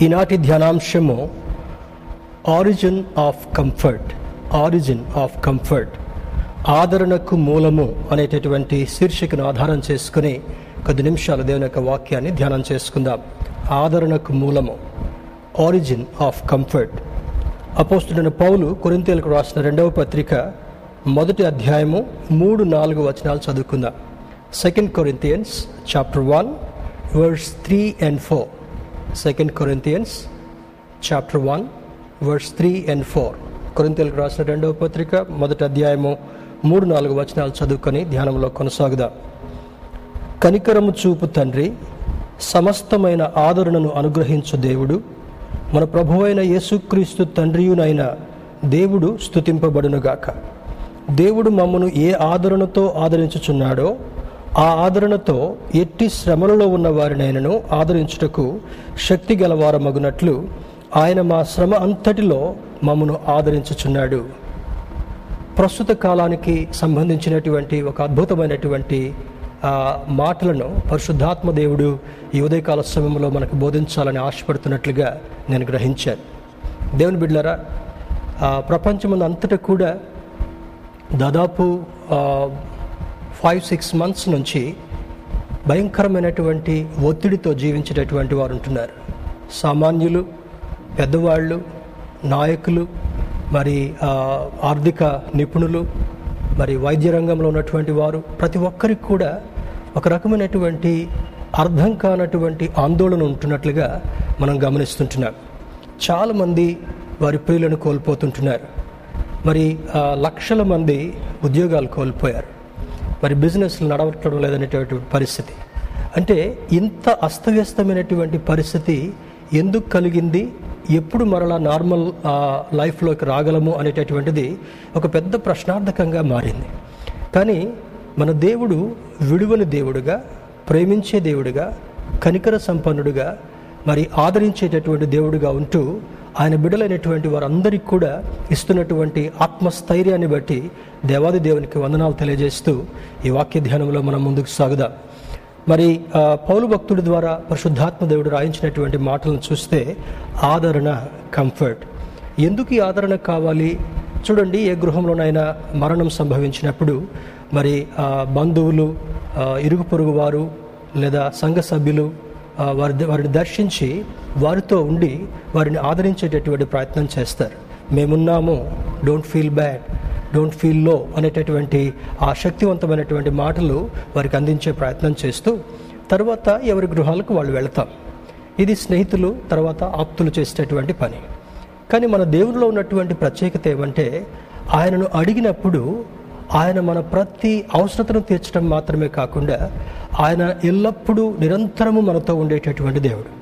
ఈనాటి ధ్యానాంశము origin of comfort origin of comfort. ఆదరణకు మూలము అనేటటువంటి శీర్షికను ఆధారం చేసుకుని కొద్ది నిమిషాలు దేవుని యొక్క వాక్యాన్ని ధ్యానం చేసుకుందాం. ఆదరణకు మూలము ఆరిజిన్ ఆఫ్ కంఫర్ట్. అపోస్తుడైన పౌలు కొరింతేలకు రాసిన రెండవ పత్రిక మొదటి అధ్యాయము మూడు నాలుగు వచనాలు చదువుకుందాం. Second Corinthians chapter one verse three and four second Corinthians chapter one verse three and four కొరింతలకు రాసిన రెండవ పత్రిక మొదటి అధ్యాయము మూడు నాలుగు వచనాలు చదువుకొని ధ్యానంలో కొనసాగుదాం. కనికరము చూపు తండ్రి సమస్తమైన ఆదరణను అనుగ్రహించు దేవుడు. మన ప్రభువైన యేసుక్రీస్తు తండ్రియునైన దేవుడు స్తుతింపబడునుగాక. దేవుడు మమ్మను ఏ ఆదరణతో ఆదరించుచున్నాడో ఆ ఆదరణతో ఎట్టి శ్రమలలో ఉన్న వారినైనను ఆదరించుటకు శక్తి గలవారమగునట్లు ఆయన మా శ్రమ అంతటిలో మమ్మను ఆదరించుచున్నాడు. ప్రస్తుత కాలానికి సంబంధించినటువంటి ఒక అద్భుతమైనటువంటి మాటలను పరిశుద్ధాత్మ దేవుడు ఈ ఉదయకాల సమయంలో మనకు బోధించాలని ఆశపడుతున్నట్లుగా నేను గ్రహించాను. దేవుని బిడ్లరా ప్రపంచం అంతటా కూడా దాదాపు ఫైవ్ సిక్స్ మంత్స్ నుంచి భయంకరమైనటువంటి ఒత్తిడితో జీవించేటటువంటి వారు ఉంటున్నారు. సామాన్యులు పెద్దవాళ్ళు నాయకులు మరి ఆర్థిక నిపుణులు మరి వైద్య రంగంలో ఉన్నటువంటి వారు ప్రతి ఒక్కరికి కూడా ఒక రకమైనటువంటి అర్థం కానటువంటి ఆందోళన ఉంటున్నట్లుగా మనం గమనిస్తుంటున్నాం. చాలామంది వారి ప్రియులను కోల్పోతుంటున్నారు. మరి లక్షల మంది ఉద్యోగాలు కోల్పోయారు. మరి బిజినెస్లు నడవటం లేదనేటువంటి పరిస్థితి. అంటే ఇంత అస్తవ్యస్తమైనటువంటి పరిస్థితి ఎందుకు కలిగింది? ఎప్పుడు మరలా నార్మల్ లైఫ్లోకి రాగలము అనేటటువంటిది ఒక పెద్ద ప్రశ్నార్థకంగా మారింది. కానీ మన దేవుడు విడువని దేవుడుగా ప్రేమించే దేవుడుగా కనికర సంపన్నుడుగా మరి ఆదరించేటటువంటి దేవుడుగా ఉంటూ ఆయన బిడలైనటువంటి వారందరికీ కూడా ఇస్తున్నటువంటి ఆత్మస్థైర్యాన్ని బట్టి దేవాది దేవునికి వందనాలు తెలియజేస్తూ ఈ వాక్య ధ్యానంలో మనం ముందుకు సాగుదాం. మరి పౌలు భక్తుడి ద్వారా పరిశుద్ధాత్మ దేవుడు రాయించినటువంటి మాటలను చూస్తే ఆదరణ కంఫర్ట్. ఎందుకు ఈ ఆదరణ కావాలి? చూడండి ఏ గృహంలోనైనా మరణం సంభవించినప్పుడు మరి బంధువులు ఇరుగు పొరుగు వారు లేదా సంఘ సభ్యులు వారి వారిని దర్శించి వారితో ఉండి వారిని ఆదరించేటటువంటి ప్రయత్నం చేస్తారు. మేమున్నాము డోంట్ ఫీల్ బ్యాడ్ డోంట్ ఫీల్లో అనేటటువంటి ఆ శక్తివంతమైనటువంటి మాటలు వారికి అందించే ప్రయత్నం చేస్తూ తర్వాత ఎవరి గృహాలకు వాళ్ళు వెళతాం. ఇది స్నేహితులు తర్వాత ఆప్తులు చేసేటటువంటి పని. కానీ మన దేవునిలో ఉన్నటువంటి ప్రత్యేకత ఏమంటే ఆయనను అడిగినప్పుడు ఆయన మన ప్రతి అవసరతను తీర్చడం మాత్రమే కాకుండా ఆయన ఎల్లప్పుడూ నిరంతరము మనతో ఉండేటటువంటి దేవుడు.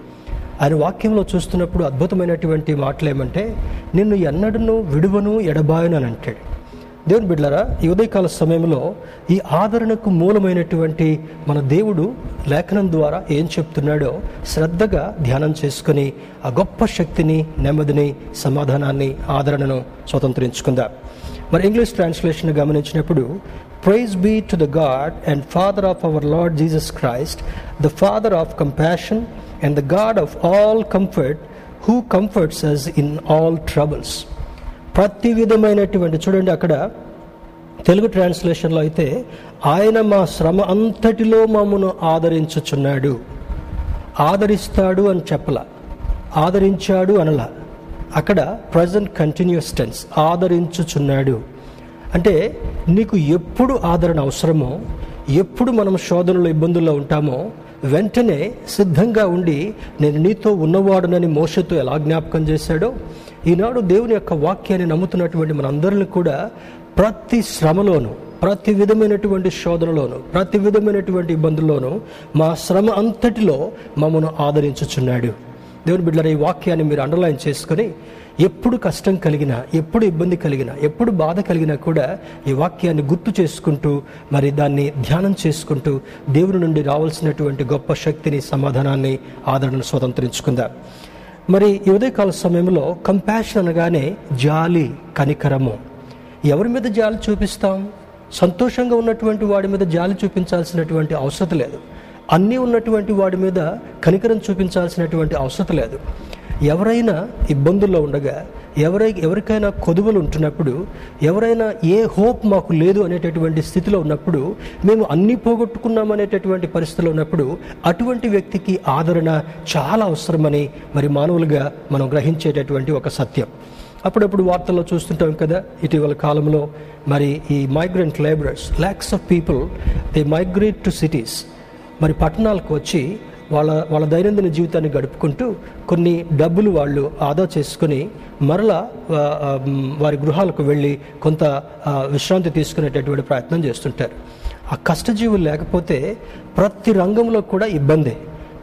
ఆయన వాక్యంలో చూస్తున్నప్పుడు అద్భుతమైనటువంటి మాటలు ఏమంటే నిన్ను ఎన్నడను విడువను ఎడబాయను అని అంటాడు. దేవుని బిడ్లరా ఈ ఉదయకాల సమయంలో ఈ ఆదరణకు మూలమైనటువంటి మన దేవుడు లేఖనం ద్వారా ఏం చెప్తున్నాడో శ్రద్ధగా ధ్యానం చేసుకుని ఆ గొప్ప శక్తిని నెమ్మదిని సమాధానాన్ని ఆదరణను స్వతంత్రించుకుందాం. మరి ఇంగ్లీష్ ట్రాన్స్లేషన్ గమనించినప్పుడు praise be to the God and father of our Lord Jesus Christ the father of compassion and the God of all comfort who comforts us in all troubles ప్రతి విధమైనటువంటి చూడండి అక్కడ తెలుగు ట్రాన్స్లేషన్లో అయితే ఆయన మా శ్రమ అంతటిలో మమ్మను ఆదరించుచున్నాడు. ఆదరిస్తాడు అని చెప్పల. ఆదరించాడు అనలా. అక్కడ ప్రజెంట్ కంటిన్యూస్ టెన్స్ ఆదరించుచున్నాడు. అంటే నీకు ఎప్పుడు ఆదరణ అవసరమో ఎప్పుడు మనం శోధనలో ఇబ్బందుల్లో ఉంటామో వెంటనే సిద్ధంగా ఉండి నేను నీతో ఉన్నవాడునని మోసతో ఎలా జ్ఞాపకం చేశాడో ఈనాడు దేవుని యొక్క వాక్యాన్ని నమ్ముతున్నటువంటి మనందరిని కూడా ప్రతి శ్రమలోనూ ప్రతి విధమైనటువంటి శోధనలోను ప్రతి విధమైనటువంటి ఇబ్బందుల్లోనూ మా శ్రమ అంతటిలో మమ్మను ఆదరించుచున్నాడు. దేవుని బిడ్డల ఈ వాక్యాన్ని మీరు అండర్లైన్ చేసుకొని ఎప్పుడు కష్టం కలిగినా ఎప్పుడు ఇబ్బంది కలిగినా ఎప్పుడు బాధ కలిగినా కూడా ఈ వాక్యాన్ని గుర్తు చేసుకుంటూ మరి దాన్ని ధ్యానం చేసుకుంటూ దేవుని నుండి రావాల్సినటువంటి గొప్ప శక్తిని సమాధానాన్ని ఆదరణను స్వతంత్రించుకుందాం. మరి ఈ ఉదయకాల సమయంలో కంపాషన్ అనగానే జాలి కనికరము. ఎవరి మీద జాలి చూపిస్తాం? సంతోషంగా ఉన్నటువంటి వాడి మీద జాలి చూపించాల్సినటువంటి అవసరం లేదు. అన్నీ ఉన్నటువంటి వాడి మీద కనికరం చూపించాల్సినటువంటి అవసరం లేదు. ఎవరైనా ఇబ్బందుల్లో ఉండగా ఎవరై ఎవరికైనా కొదువలు ఉంటున్నప్పుడు ఎవరైనా ఏ హోప్ మాకు లేదు అనేటటువంటి స్థితిలో ఉన్నప్పుడు మేము అన్నీ పోగొట్టుకున్నాం అనేటటువంటి పరిస్థితిలో ఉన్నప్పుడు అటువంటి వ్యక్తికి ఆదరణ చాలా అవసరమని మరి మానవులుగా మనం గ్రహించేటటువంటి ఒక సత్యం. అప్పుడప్పుడు వార్తల్లో చూస్తుంటాం కదా ఇటీవల కాలంలో మరి ఈ migrant labourers lakhs of people they migrate to cities మరి పట్టణాలకు వచ్చి వాళ్ళ వాళ్ళ దైనందిన జీవితాన్ని గడుపుకుంటూ కొన్ని డబ్బులు వాళ్ళు ఆదా చేసుకుని మరలా వారి గృహాలకు వెళ్ళి కొంత విశ్రాంతి తీసుకునేటటువంటి ప్రయత్నం చేస్తుంటారు. ఆ కష్టజీవులు లేకపోతే ప్రతి రంగంలో కూడా ఇబ్బందే.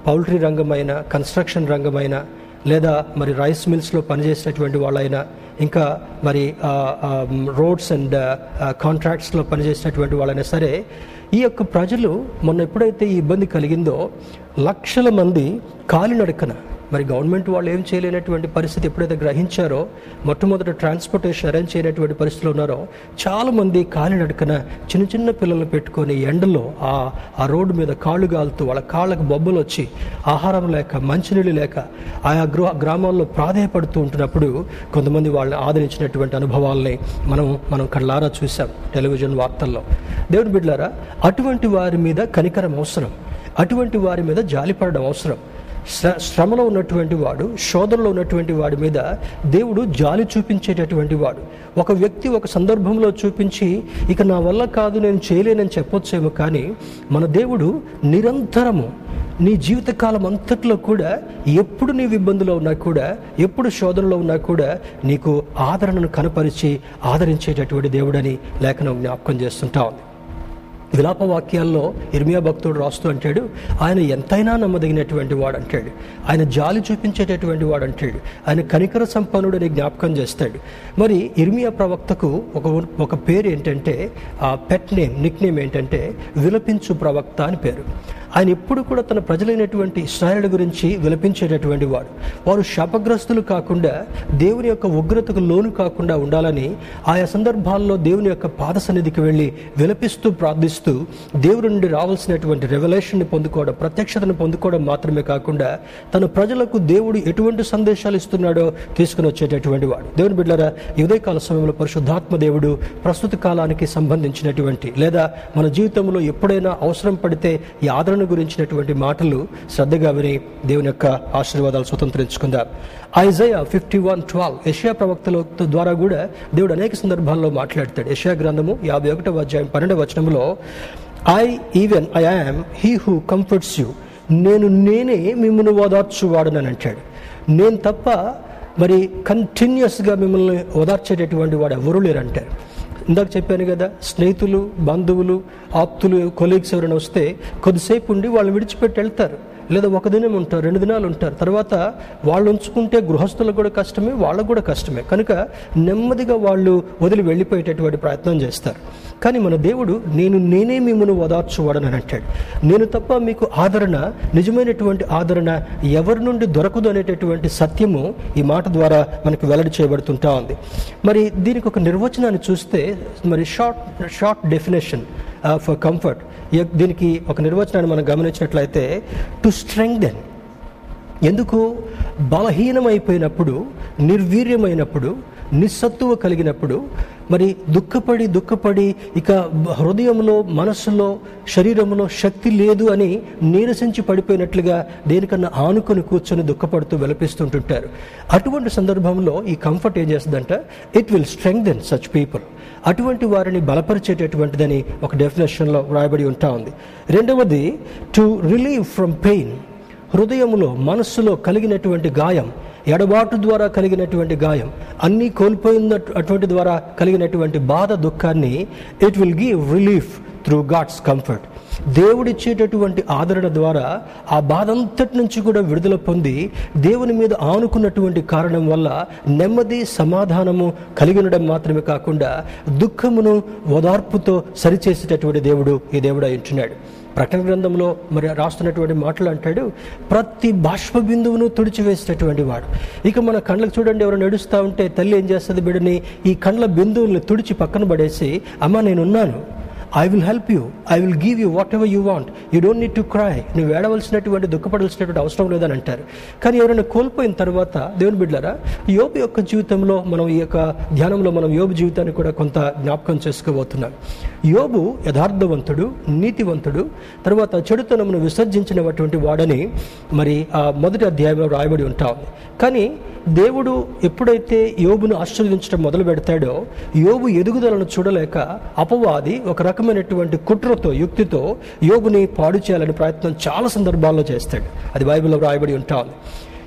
పౌల్ట్రీ రంగమైన కన్స్ట్రక్షన్ రంగమైన లేదా మరి రైస్ మిల్స్లో పనిచేసినటువంటి వాళ్ళైనా ఇంకా మరి రోడ్స్ అండ్ కాంట్రాక్ట్స్లో పనిచేసినటువంటి వాళ్ళైనా సరే ఈ యొక్క ప్రజలు మొన్న ఎప్పుడైతే ఈ ఇబ్బంది కలిగిందో లక్షల మంది కాలినడకన మరి గవర్నమెంట్ వాళ్ళు ఏం చేయలేనటువంటి పరిస్థితి ఎప్పుడైతే గ్రహించారో మొట్టమొదట ట్రాన్స్పోర్టేషన్ అరేంజ్ చేయనటువంటి పరిస్థితులు ఉన్నారో చాలామంది కాలినడకన చిన్న చిన్న పిల్లలు పెట్టుకొని ఎండలో ఆ ఆ రోడ్డు మీద కాళ్ళు గాలుతూ వాళ్ళ కాళ్ళకు బొబ్బలు వచ్చి ఆహారం లేక మంచినీళ్ళు లేక ఆయా గృహ గ్రామాల్లో ప్రాధాయపడుతూ ఉంటున్నప్పుడు కొంతమంది వాళ్ళని ఆదరించినటువంటి అనుభవాల్ని మనం మనం కళ్ళారా చూసాం టెలివిజన్ వార్తల్లో. దేవుని బిడ్లారా అటువంటి వారి మీద కనికరం అవసరం. అటువంటి వారి మీద జాలిపడడం అవసరం. శ్రమలో ఉన్నటువంటి వాడు శోధనలో ఉన్నటువంటి వాడి మీద దేవుడు జాలి చూపించేటటువంటి వాడు. ఒక వ్యక్తి ఒక సందర్భంలో చూపించి ఇక నా వల్ల కాదు నేను చేయలేనని చెప్పొచ్చేమో కానీ మన దేవుడు నిరంతరము నీ జీవితకాలం అంతట్లో కూడా ఎప్పుడు నీవు ఇబ్బందులో ఉన్నా కూడా ఎప్పుడు శోధనలో ఉన్నా కూడా నీకు ఆదరణను కనపరిచి ఆదరించేటటువంటి దేవుడని లేఖనం జ్ఞాపకం చేస్తుంటా ఉంది. విలాప వాక్యాల్లో ఇర్మియా భక్తుడు రాస్తూ అంటాడు ఆయన ఎంతైనా నమ్మదగినటువంటి వాడు అంటాడు. ఆయన జాలి చూపించేటటువంటి వాడు అంటాడు. ఆయన కనికర సంపన్నుడని జ్ఞాపకం చేస్తాడు. మరి ఇర్మియా ప్రవక్తకు ఒక ఒక పేరు ఏంటంటే ఆ పెట్ నేమ్ నిక్ నేమ్ ఏంటంటే విలపించు ప్రవక్త అని పేరు. ఆయన ఎప్పుడు కూడా తన ప్రజలైనటువంటి ఇస్రాయలు గురించి విలపించేటటువంటి వాడు. వారు శాపగ్రస్తులు కాకుండా దేవుని యొక్క ఉగ్రతకు లోను కాకుండా ఉండాలని ఆయా సందర్భాల్లో దేవుని యొక్క పాద సన్నిధికి వెళ్ళి విలపిస్తూ ప్రార్థిస్తూ దేవుడి నుండి రావాల్సినటువంటి రెవల్యూషన్ని పొందుకోవడం ప్రత్యక్షతను పొందుకోవడం మాత్రమే కాకుండా తన ప్రజలకు దేవుడు ఎటువంటి సందేశాలు ఇస్తున్నాడో తీసుకుని వచ్చేటటువంటి వాడు. దేవుని బిడ్డరా ఈ ఉదయకాల సమయంలో పరిశుద్ధాత్మ దేవుడు ప్రస్తుత కాలానికి సంబంధించినటువంటి లేదా మన జీవితంలో ఎప్పుడైనా అవసరం పడితే ఈ ఆదరణ గురించినటువంటి మాటలు శ్రద్ధగా విని దేవుని యొక్క ఆశీర్వాదాలు స్వతంత్రించుకుందాం. ఐజయా ఫిఫ్టీ వన్ ట్వెల్వ్ ఏషియా ప్రవక్తల ద్వారా కూడా దేవుడు అనేక సందర్భాల్లో మాట్లాడతాడు. ఏషియా గ్రంథము యాభై ఒకటవ అధ్యాయం పన్నెండవ వచనంలో I even I am he who comforts you నేను నేనే మిమ్మల్ని ఓదార్చువాడనని అంటాడు. నేను తప్ప మరి కంటిన్యూస్గా మిమ్మల్ని ఓదార్చేటటువంటి వాడు ఎవరూ లేరంటారు. ఇందాక చెప్పాను కదా స్నేహితులు బంధువులు ఆప్తులు కొలీగ్స్ ఎవరైనా వస్తే కొద్దిసేపు ఉండి వాళ్ళు విడిచిపెట్టి వెళ్తారు. లేదా ఒక దినం ఉంటారు రెండు దినాలు ఉంటారు. తర్వాత వాళ్ళు ఉంచుకుంటే గృహస్థులకు కూడా కష్టమే వాళ్ళకు కూడా కష్టమే. కనుక నెమ్మదిగా వాళ్ళు వదిలి వెళ్ళిపోయేటటువంటి ప్రయత్నం చేస్తారు. కానీ మన దేవుడు నేను నేనే మిమ్మల్ని ఓదార్చువాడని అంటాడు. నేను తప్ప మీకు ఆదరణ నిజమైనటువంటి ఆదరణ ఎవరి నుండి దొరకదు అనేటటువంటి సత్యము ఈ మాట ద్వారా మనకు వెల్లడి చేయబడుతుంటా ఉంది. మరి దీనికి ఒక నిర్వచనాన్ని చూస్తే మరి short short definition. Uh, for comfort దీనికి ఒక నిర్వచనాన్ని మనం గమనించినట్లయితే టు స్ట్రెంగ్దెన్ ఎందుకు? బలహీనమైపోయినప్పుడు నిర్వీర్యమైనప్పుడు నిస్సత్తువ కలిగినప్పుడు మరి దుఃఖపడి దుఃఖపడి ఇక హృదయంలో మనస్సులో శరీరంలో శక్తి లేదు అని నీరసించి పడిపోయినట్లుగా దేనికన్నా ఆనుకొని కూర్చొని దుఃఖపడుతూ విలపిస్తుంటుంటారు. అటువంటి సందర్భంలో ఈ కంఫర్ట్ ఏం చేస్తుందంట? It will strengthen such people అటువంటి వారిని బలపరిచేటటువంటిదని ఒక డెఫినేషన్లో వ్రాయబడి ఉంటా ఉంది. రెండవది టు రిలీవ్ ఫ్రమ్ పెయిన్ హృదయములో మనస్సులో కలిగినటువంటి గాయం ఎడబాటు ద్వారా కలిగినటువంటి గాయం అన్నీ కోల్పోయిన అటువంటి ద్వారా కలిగినటువంటి బాధ దుఃఖాన్ని it will give relief through God's comfort దేవుడిచ్చేటటువంటి ఆదరణ ద్వారా ఆ బాధ అంతటి నుంచి కూడా విడుదల పొంది దేవుని మీద ఆనుకున్నటువంటి కారణం వల్ల నెమ్మది సమాధానము కలిగి ఉండడం మాత్రమే కాకుండా దుఃఖమును ఓదార్పుతో సరిచేసేటటువంటి దేవుడు ఈ దేవుడు ఉంటున్నాడు. ప్రకటన గ్రంథంలో మరి రాస్తున్నటువంటి మాటలు అంటాడు ప్రతి బాష్ప బిందువును తుడిచివేసేటటువంటి వాడు. ఇక మన కళ్ళకు చూడండి ఎవరు నడుస్తూ ఉంటే తల్లి ఏం చేస్తుంది బిడ్డని? ఈ కండ్ల బిందువుని తుడిచి పక్కన పడేసి అమ్మ నేనున్నాను. I will help you I will give you whatever you want you don't need to cry నువ్వు ఏడవలసినటువంటి దుఃఖపడాల్సినటువంటి అవసరం లేదని అంటారు. కానీ ఎవరైనా కోల్పోయిన తర్వాత దేవుని బిడ్డారా యోబు యొక్క జీవితంలో మనం ఈ యొక్క ధ్యానంలో మనం యోబు జీవితాన్ని కూడా కొంత జ్ఞాపకం చేసుకోబోతున్నాం. యోబు యథార్థవంతుడు నీతివంతుడు తర్వాత చెడుతనమును విసర్జించినటువంటి వాడని మరి ఆ మొదటి అధ్యాయంలో రాయబడి ఉంటాం. కానీ దేవుడు ఎప్పుడైతే యోబును ఆశీర్వదించడం మొదలు పెడతాడో యోబు ఎదుగుదలను చూడలేక అపవాది ఒక రకమైనటువంటి కుట్రతో యుక్తితో యోబుని పాడు చేయాలని ప్రయత్నం చాలా సందర్భాల్లో చేస్తాడు. అది బైబిల్లో రాయబడి ఉంటాను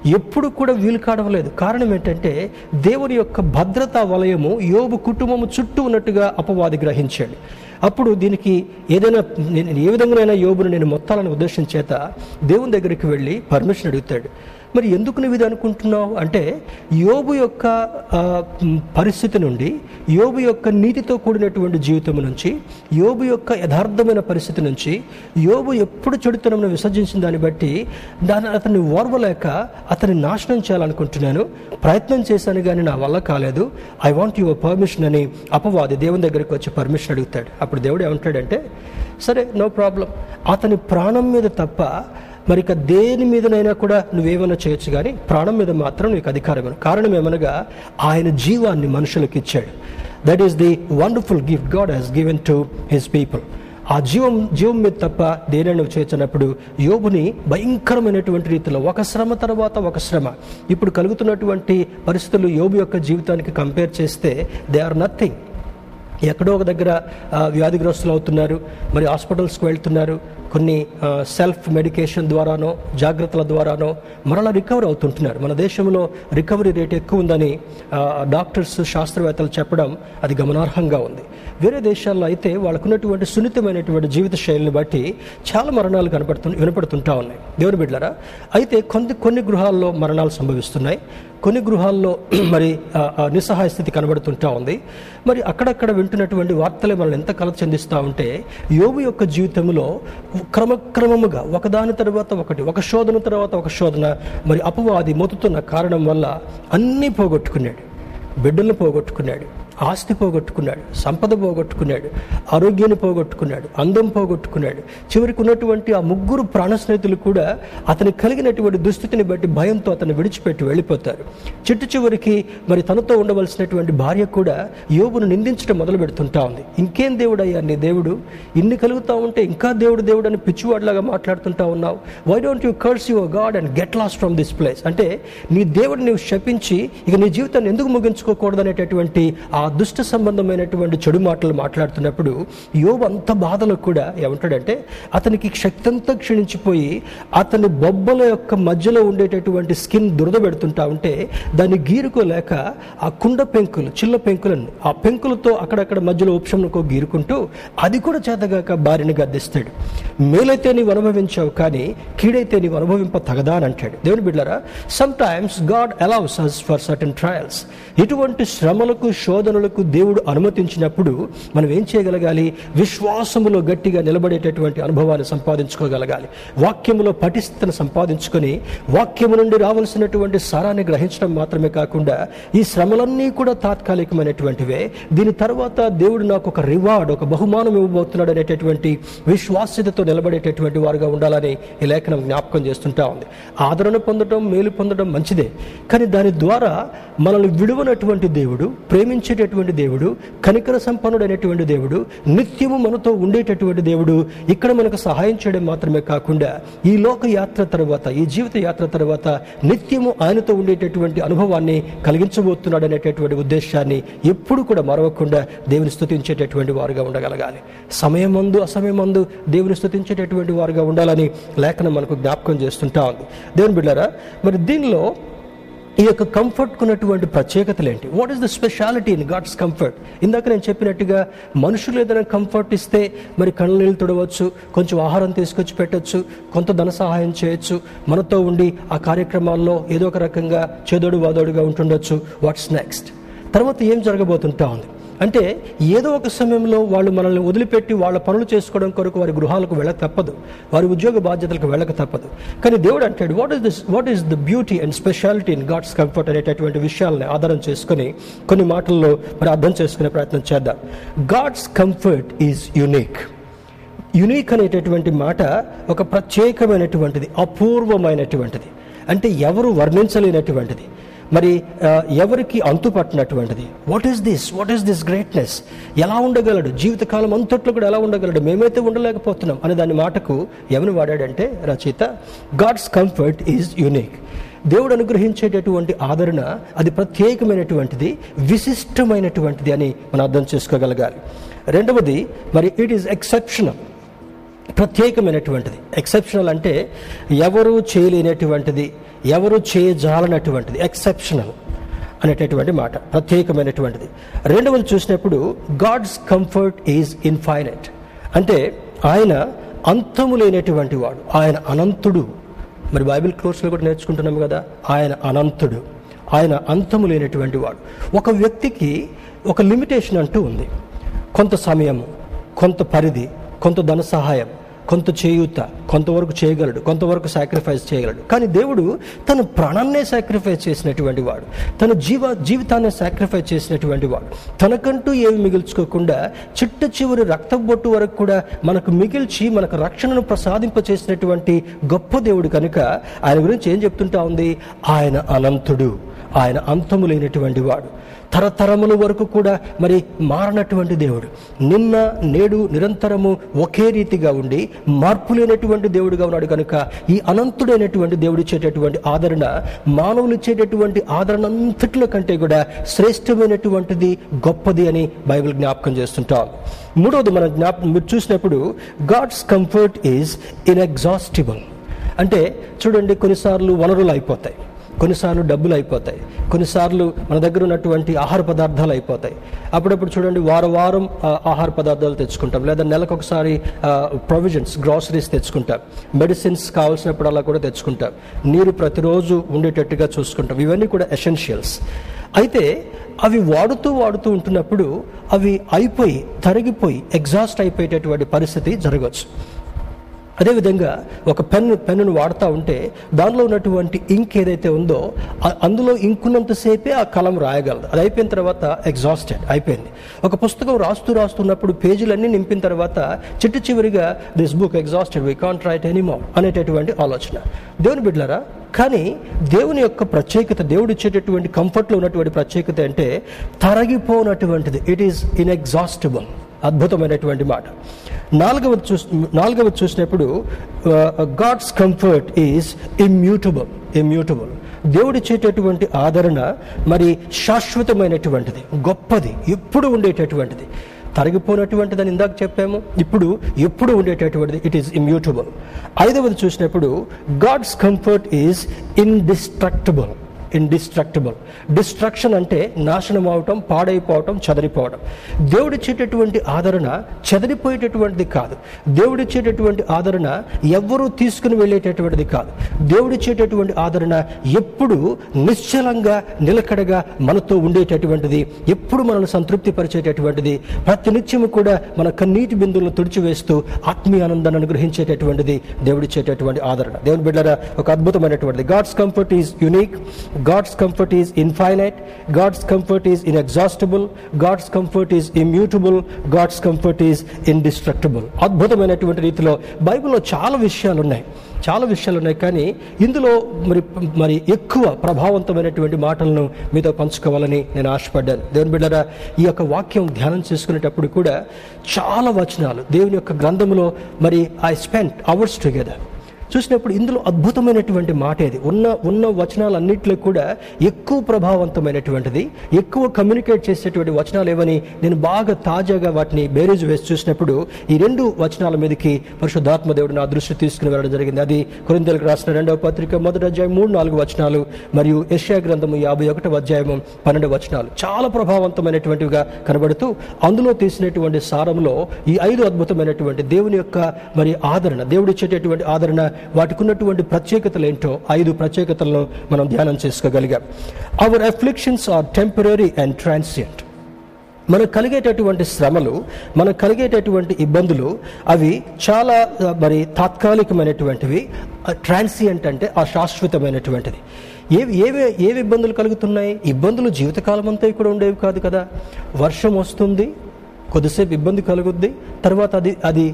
ఎప్పుడు కూడా వీలు కాడవలేదు కారణం ఏంటంటే దేవుని యొక్క భద్రతా వలయము యోబు కుటుంబము చుట్టూ ఉన్నట్టుగా అపవాది గ్రహించాడు. అప్పుడు దీనికి ఏదైనా నేను ఏ విధంగానైనా యోబును నేను మొత్తాలని ఉద్దేశం చేత దేవుని దగ్గరికి వెళ్ళి పర్మిషన్ అడుగుతాడు. మరి ఎందుకు నువ్వు ఇది అనుకుంటున్నావు? అంటే యోబు యొక్క పరిస్థితి నుండి యోబు యొక్క నీతితో కూడినటువంటి జీవితం నుంచి యోబు యొక్క యథార్థమైన పరిస్థితి నుంచి యోబు ఎప్పుడు చెడుతనమును విసర్జించిన దాన్ని బట్టి దాన్ని అతన్ని ఓర్వలేక అతన్ని నాశనం చేయాలనుకుంటున్నాను. ప్రయత్నం చేశాను కానీ నా వల్ల కాలేదు. ఐ వాంట్ యువర్ పర్మిషన్ అని అపవాది దేవుని దగ్గరికి వచ్చి పర్మిషన్ అడుగుతాడు. అప్పుడు దేవుడు ఏమంటాడంటే సరే నో ప్రాబ్లం అతని ప్రాణం మీద తప్ప మరి ఇక దేని మీదనైనా కూడా నువ్వేమైనా చేయొచ్చు కానీ ప్రాణం మీద మాత్రం నీకు అధికారం కారణం ఏమనగా ఆయన జీవాన్ని మనుషులకు ఇచ్చాడు. That is the wonderful gift God has given to his people ఆ జీవం జీవం మీద తప్ప దేనైనా చేర్చినప్పుడు చేసినప్పుడు యోబుని భయంకరమైనటువంటి రీతిలో ఒక శ్రమ తర్వాత ఒక శ్రమ. ఇప్పుడు కలుగుతున్నటువంటి పరిస్థితులు యోబు యొక్క జీవితానికి కంపేర్ చేస్తే దే ఆర్ నథింగ్ ఎక్కడో ఒక దగ్గర వ్యాధిగ్రస్తులు అవుతున్నారు. మరి హాస్పిటల్స్కి వెళ్తున్నారు. కొన్ని సెల్ఫ్ మెడికేషన్ ద్వారానో జాగ్రత్తల ద్వారానో మరలా రికవర్ అవుతుంటున్నారు. మన దేశంలో రికవరీ రేట్ ఎక్కువ ఉందని డాక్టర్స్ శాస్త్రవేత్తలు చెప్పడం అది గమనార్హంగా ఉంది. వేరే దేశాల్లో అయితే వాళ్ళకున్నటువంటి సున్నితమైనటువంటి జీవిత శైలిని బట్టి చాలా మరణాలు కనపడుతు వినపడుతుంటా ఉన్నాయి. దేవుని బిడ్డలరా అయితే కొన్ని కొన్ని గృహాల్లో మరణాలు సంభవిస్తున్నాయి. కొన్ని గృహాల్లో మరి నిస్సహాయ స్థితి కనబడుతుంటా ఉంది. మరి అక్కడక్కడ వింటున్నటువంటి వార్తలే మనల్ని ఎంత కలత చెందిస్తూ ఉంటే యోగు యొక్క జీవితంలో క్రమక్రమముగా ఒకదాని తర్వాత ఒకటి ఒక శోధన తర్వాత ఒక శోధన మరి అపవాది మొత్తుతున్న కారణం వల్ల అన్నీ పోగొట్టుకున్నాడు. బిడ్డలను పోగొట్టుకున్నాడు. ఆస్తి పోగొట్టుకున్నాడు సంపద పోగొట్టుకున్నాడు ఆరోగ్యాన్ని పోగొట్టుకున్నాడు అందం పోగొట్టుకున్నాడు. చివరికి ఉన్నటువంటి ఆ ముగ్గురు ప్రాణ స్నేహితులు కూడా అతని కలిగినటువంటి దుస్థితిని బట్టి భయంతో అతను విడిచిపెట్టి వెళ్ళిపోతారు. చిట్టు చివరికి మరి తనతో ఉండవలసినటువంటి భార్య కూడా యోగును నిందించడం మొదలు పెడుతుంటా ఉంది. ఇంకేం దేవుడయ్యా నీ దేవుడు? ఇన్ని కలుగుతా ఉంటే ఇంకా దేవుడు దేవుడు అని పిచ్చివాడిలాగా మాట్లాడుతుంటా ఉన్నావు. Why don't you curse your God and get lost from this place అంటే నీ దేవుడిని నువ్వు శపించి ఇక నీ జీవితాన్ని ఎందుకు ముగించుకోకూడదు అనేటటువంటి ఆ దుష్ట సంబంధమైనటువంటి చెడు మాటలు మాట్లాడుతున్నప్పుడు యోబు అంత బాధలో కూడా ఏమంటాడంటే అతనికి శక్తి అంతా క్షీణించిపోయి అతని బొబ్బల యొక్క మధ్యలో ఉండేటటువంటి స్కిన్ దురద పెడుతుంటా ఉంటే దాన్ని గీరుకోలేక ఆ కుండ పెంకులు చిల్ల పెంకులను ఆ పెంకులతో అక్కడక్కడ మధ్యలో ఉపశమనకో గీరుకుంటూ అది కూడా చేతగాక భార్యని గద్దిస్తాడు. మేలైతే నీవు అనుభవించావు కానీ కీడైతే నీవు అనుభవింప తగదా అని అంటాడు. దేవుని బిడ్డారా sometimes God allows us for certain trials ఇటువంటి శ్రమలకు శోధన ప్రార్థనలకు దేవుడు అనుమతించినప్పుడు మనం ఏం చేయగలగాలి? విశ్వాసములో గట్టిగా నిలబడేటటువంటి అనుభవాన్ని సంపాదించుకోగలగాలి. వాక్యములో పటిష్టతను సంపాదించుకొని వాక్యము నుండి రావాల్సినటువంటి సారాన్ని గ్రహించడం మాత్రమే కాకుండా ఈ శ్రమలన్నీ కూడా తాత్కాలికమైనటువంటివే. దీని తర్వాత దేవుడు నాకు ఒక రివార్డ్ ఒక బహుమానం ఇవ్వబోతున్నాడు అనేటటువంటి విశ్వాస్యతతో నిలబడేటటువంటి వారుగా ఉండాలని ఈ లేఖనం జ్ఞాపకం చేస్తుంటా ఉంది. ఆదరణ పొందడం మేలు పొందడం మంచిదే. కానీ దాని ద్వారా మనల్ని విడువనటువంటి దేవుడు ప్రేమించేటటువంటి దేవుడు కనికర సంపన్నుడైనటువంటి దేవుడు నిత్యము మనతో ఉండేటటువంటి దేవుడు ఇక్కడ మనకు సహాయం చేయడం మాత్రమే కాకుండా ఈ లోక యాత్ర తర్వాత ఈ జీవిత యాత్ర తర్వాత నిత్యము ఆయనతో ఉండేటటువంటి అనుభవాన్ని కలిగించబోతున్నాడు అనేటటువంటి ఉద్దేశాన్ని ఎప్పుడు కూడా మరవకుండా దేవుని స్థుతించేటటువంటి వారుగా ఉండగలగాలి. సమయమందు అసమయమందు దేవుని స్థుతించేటటువంటి వారుగా ఉండాలని లేఖనం మనకు జ్ఞాపకం చేస్తుంటా. ఉంది దేవుని బిడ్డారా మరి దీనిలో ఈ యొక్క కంఫర్ట్ ఉన్నటువంటి ప్రత్యేకతలు ఏంటి what is the speciality in God's comfort ఇందాక నేను చెప్పినట్టుగా మనుషులు ఏదైనా కంఫర్ట్ ఇస్తే మరి కళ్ళ నీళ్ళు తుడవచ్చు కొంచెం ఆహారం తీసుకొచ్చి పెట్టొచ్చు కొంత ధన సహాయం చేయొచ్చు మనతో ఉండి ఆ కార్యక్రమాల్లో ఏదో ఒక రకంగా చేదోడు వాదోడుగా ఉంటుండొచ్చు. వాట్స్ నెక్స్ట్ తర్వాత ఏం జరగబోతుంటా ఉంది? అంటే ఏదో ఒక సమయంలో వాళ్ళు మనల్ని వదిలిపెట్టి వాళ్ళ పనులు చేసుకోవడం కొరకు వారి గృహాలకు వెళ్ళక తప్పదు. వారి ఉద్యోగ బాధ్యతలకు వెళ్ళక తప్పదు. కానీ దేవుడు అంటాడు what is this what is the beauty and speciality in God's comfort అనేటటువంటి విషయాలని ఆధారం చేసుకుని కొన్ని మాటల్లో మరి అర్థం చేసుకునే ప్రయత్నం చేద్దాం. God's comfort is unique unique అనేటటువంటి మాట ఒక ప్రత్యేకమైనటువంటిది అపూర్వమైనటువంటిది. అంటే ఎవరు వర్ణించలేనటువంటిది. మరి ఎవరికి అంతుపట్టినటువంటిది? What is this what is this greatness ఎలా ఉండగలడు? జీవితకాలం అంతట్లో కూడా ఎలా ఉండగలడు? మేమైతే ఉండలేకపోతున్నాం అనే దాని మాటకు ఎవరు వాడాడంటే రచయిత గాడ్స్ కంఫర్ట్ ఈజ్ యునిక్ దేవుడు అనుగ్రహించేటటువంటి ఆదరణ అది ప్రత్యేకమైనటువంటిది విశిష్టమైనటువంటిది అని మనం అర్థం చేసుకోగలగాలి. రెండవది మరి ఇట్ ఈస్ ఎక్సెప్షనల్ ప్రత్యేకమైనటువంటిది. ఎక్సెప్షనల్ అంటే ఎవరు చేయలేనటువంటిది. ఎవరు చేయజాలనటువంటిది ఎక్సెప్షనల్ అనేటటువంటి మాట ప్రత్యేకమైనటువంటిది. రెండవది చూసినప్పుడు గాడ్స్ కంఫర్ట్ ఈజ్ ఇన్ఫైనైట్ అంటే ఆయన అంతము లేనటువంటి వాడు ఆయన అనంతుడు. మరి బైబిల్ కోర్సులో కూడా నేర్చుకుంటున్నాము కదా ఆయన అనంతుడు ఆయన అంతము లేనటువంటి వాడు. ఒక వ్యక్తికి ఒక లిమిటేషన్ అంటూ ఉంది. కొంత సమయం కొంత పరిధి కొంత ధన సహాయం కొంత చేయూత కొంతవరకు చేయగలడు కొంతవరకు సాక్రిఫైస్ చేయగలడు. కానీ దేవుడు తన ప్రాణాన్నే సాక్రిఫైస్ చేసినటువంటి వాడు తన జీవ జీవితాన్ని సాక్రిఫైస్ చేసినటువంటి వాడు. తనకంటూ ఏమి మిగిల్చుకోకుండా చిట్ట చివరి రక్త బొట్టు వరకు కూడా మనకు మిగిల్చి మనకు రక్షణను ప్రసాదింప చేసినటువంటి గొప్ప దేవుడు కనుక ఆయన గురించి ఏం చెప్తుంటా ఉంది? ఆయన అనంతుడు ఆయన అంతము లేనటువంటి వాడు. తరతరముల వరకు కూడా మరి మారనటువంటి దేవుడు. నిన్న నేడు నిరంతరము ఒకే రీతిగా ఉండి మార్పు లేనటువంటి దేవుడుగా ఉన్నాడు కనుక ఈ అనంతుడైనటువంటి దేవుడు ఇచ్చేటటువంటి ఆదరణ మానవులు ఇచ్చేటటువంటి ఆదరణ అంతట్ల కంటే కూడా శ్రేష్టమైనటువంటిది గొప్పది అని బైబిల్ జ్ఞాపకం చేస్తుంటాం. మూడవది మనం జ్ఞాపకం మీరు చూసినప్పుడు గాడ్స్ కంఫర్ట్ ఈజ్ ఇన్ఎగ్జాస్టిబుల్. అంటే చూడండి కొన్నిసార్లు వనరులు అయిపోతాయి. కొన్నిసార్లు డబ్బులు అయిపోతాయి. కొన్నిసార్లు మన దగ్గర ఉన్నటువంటి ఆహార పదార్థాలు అయిపోతాయి. అప్పుడప్పుడు చూడండి వారం వారం ఆహార పదార్థాలు తెచ్చుకుంటాం. లేదా నెలకు ఒకసారి ప్రొవిజన్స్ గ్రాసరీస్ తెచ్చుకుంటాం. మెడిసిన్స్ కావాల్సినప్పుడు అలా కూడా తెచ్చుకుంటాం. నీరు ప్రతిరోజు ఉండేటట్టుగా చూసుకుంటాం. ఇవన్నీ కూడా ఎసెన్షియల్స్ అయితే అవి వాడుతూ వాడుతూ ఉంటున్నప్పుడు అవి అయిపోయి తరిగిపోయి ఎగ్జాస్ట్ అయిపోయేటటువంటి పరిస్థితి జరగవచ్చు అదేవిధంగా ఒక పెన్ను పెన్నును వాడుతూ ఉంటే దానిలో ఉన్నటువంటి ఇంక్ ఏదైతే ఉందో అందులో ఇంకున్నంతసేపే ఆ కలం రాయగలదు. అది అయిపోయిన తర్వాత ఎగ్జాస్టెడ్ అయిపోయింది. ఒక పుస్తకం రాస్తూ రాస్తున్నప్పుడు పేజీలన్నీ నింపిన తర్వాత చిట్టు చివరిగా this book exhausted we can't write anymore అనేటటువంటి ఆలోచన. దేవుని బిడ్లరా కానీ దేవుని యొక్క ప్రత్యేకత దేవుడు ఇచ్చేటటువంటి కంఫర్ట్లో ఉన్నటువంటి ప్రత్యేకత అంటే తరగిపోనటువంటిది. ఇట్ ఈస్ ఇన్ఎగ్జాస్టిబుల్ అద్భుతమైనటువంటి మాట. నాలుగవది చూ నాలుగవది చూసినప్పుడు God's comfort is immutable immutable దేవుడిచ్చేటటువంటి ఆదరణ మరి శాశ్వతమైనటువంటిది గొప్పది ఎప్పుడు ఉండేటటువంటిది. తరిగిపోయినటువంటిదని ఇందాక చెప్పాము ఇప్పుడు ఎప్పుడు ఉండేటటువంటిది ఇట్ ఈస్ ఇమ్యూటబుల్ ఐదవది చూసినప్పుడు God's comfort is indestructible indestructible destruction అంటే నాశనం అవటం పాడైపోవటం చెదరిపోవడం దేవుడిచ్చేటటువంటి ఆదరణ చెదరిపోయేటటువంటిది కాదు. దేవుడిచ్చేటటువంటి ఆదరణ ఎవ్వరూ తీసుకుని వెళ్ళేటటువంటిది కాదు. దేవుడిచ్చేటటువంటి ఆదరణ ఎప్పుడు నిశ్చలంగా నిలకడగా మనతో ఉండేటటువంటిది ఎప్పుడు మనల్ని సంతృప్తి పరిచేటటువంటిది ప్రతి నిత్యము కూడా మన కన్నీటి బిందువులను తుడిచివేస్తూ ఆత్మీయ ఆనందాన్ని అనుగ్రహించేటటువంటిది దేవుడిచ్చేటటువంటి ఆదరణ. దేవుని బిడ్డరా ఒక అద్భుతమైనటువంటిది. God's comfort is unique God's comfort is infinite God's comfort is inexhaustible God's comfort is immutable God's comfort is indestructible అద్భుతమైనటువంటి రీతిలో బైబిల్లో చాలా విషయాలు ఉన్నాయి చాలా విషయాలు ఉన్నాయి కానీ ఇందులో మరి మరి ఎక్కువ ప్రభావవంతమైనటువంటి మాటలను మీతో పంచుకోవాలని నేను ఆశపడ్డాను. దేవుని బిడ్డరా ఈ యొక్క వాక్యం ధ్యానం చేసుకునేటప్పుడు కూడా చాలా వచనాలు దేవుని యొక్క గ్రంథంలో మరి ఐ స్పెండ్ అవర్స్ టుగెదర్ చూసినప్పుడు ఇందులో అద్భుతమైనటువంటి మాట ఇది. ఉన్న ఉన్న వచనాలన్నింటిలో కూడా ఎక్కువ ప్రభావవంతమైనటువంటిది. ఎక్కువ కమ్యూనికేట్ చేసేటువంటి వచనాలు ఏవని నేను బాగా తాజాగా వాటిని బేరేజ్ వేసి చూసినప్పుడు ఈ రెండు వచనాల మీదకి పరిశుద్ధాత్మ దేవుడు నా దృష్టి తీసుకుని వెళ్ళడం జరిగింది. అది కొరింతలకు రాసిన రెండవ పత్రిక మొదటి అధ్యాయం మూడు నాలుగు వచనాలు మరియు యెషయా గ్రంథము యాభై ఒకటవ అధ్యాయము పన్నెండు వచనాలు. చాలా ప్రభావవంతమైనటువంటివిగా కనబడుతూ అందులో తీసినటువంటి సారంలో ఈ ఐదు అద్భుతమైనటువంటి దేవుని యొక్క మరి ఆదరణ దేవుడిచ్చేటటువంటి ఆదరణ వాటికి ఉన్నటువంటి ప్రత్యేకతలు ఏంటో ఐదు ప్రత్యేకతలను మనం ధ్యానం చేసుకోగలిగాం. Our afflictions are temporary and transient మనకు కలిగేటటువంటి శ్రమలు మనకు కలిగేటటువంటి ఇబ్బందులు అవి చాలా మరి తాత్కాలికమైనటువంటివి ట్రాన్సియంట్ అంటే అశాశ్వతమైనటువంటిది. ఏవి ఏవి ఏవి ఇబ్బందులు కలుగుతున్నాయి? ఇబ్బందులు జీవితకాలం అంతా కూడా ఉండేవి కాదు కదా. వర్షం వస్తుంది కొద్దిసేపు ఇబ్బంది కలుగుద్ది. తర్వాత అది అది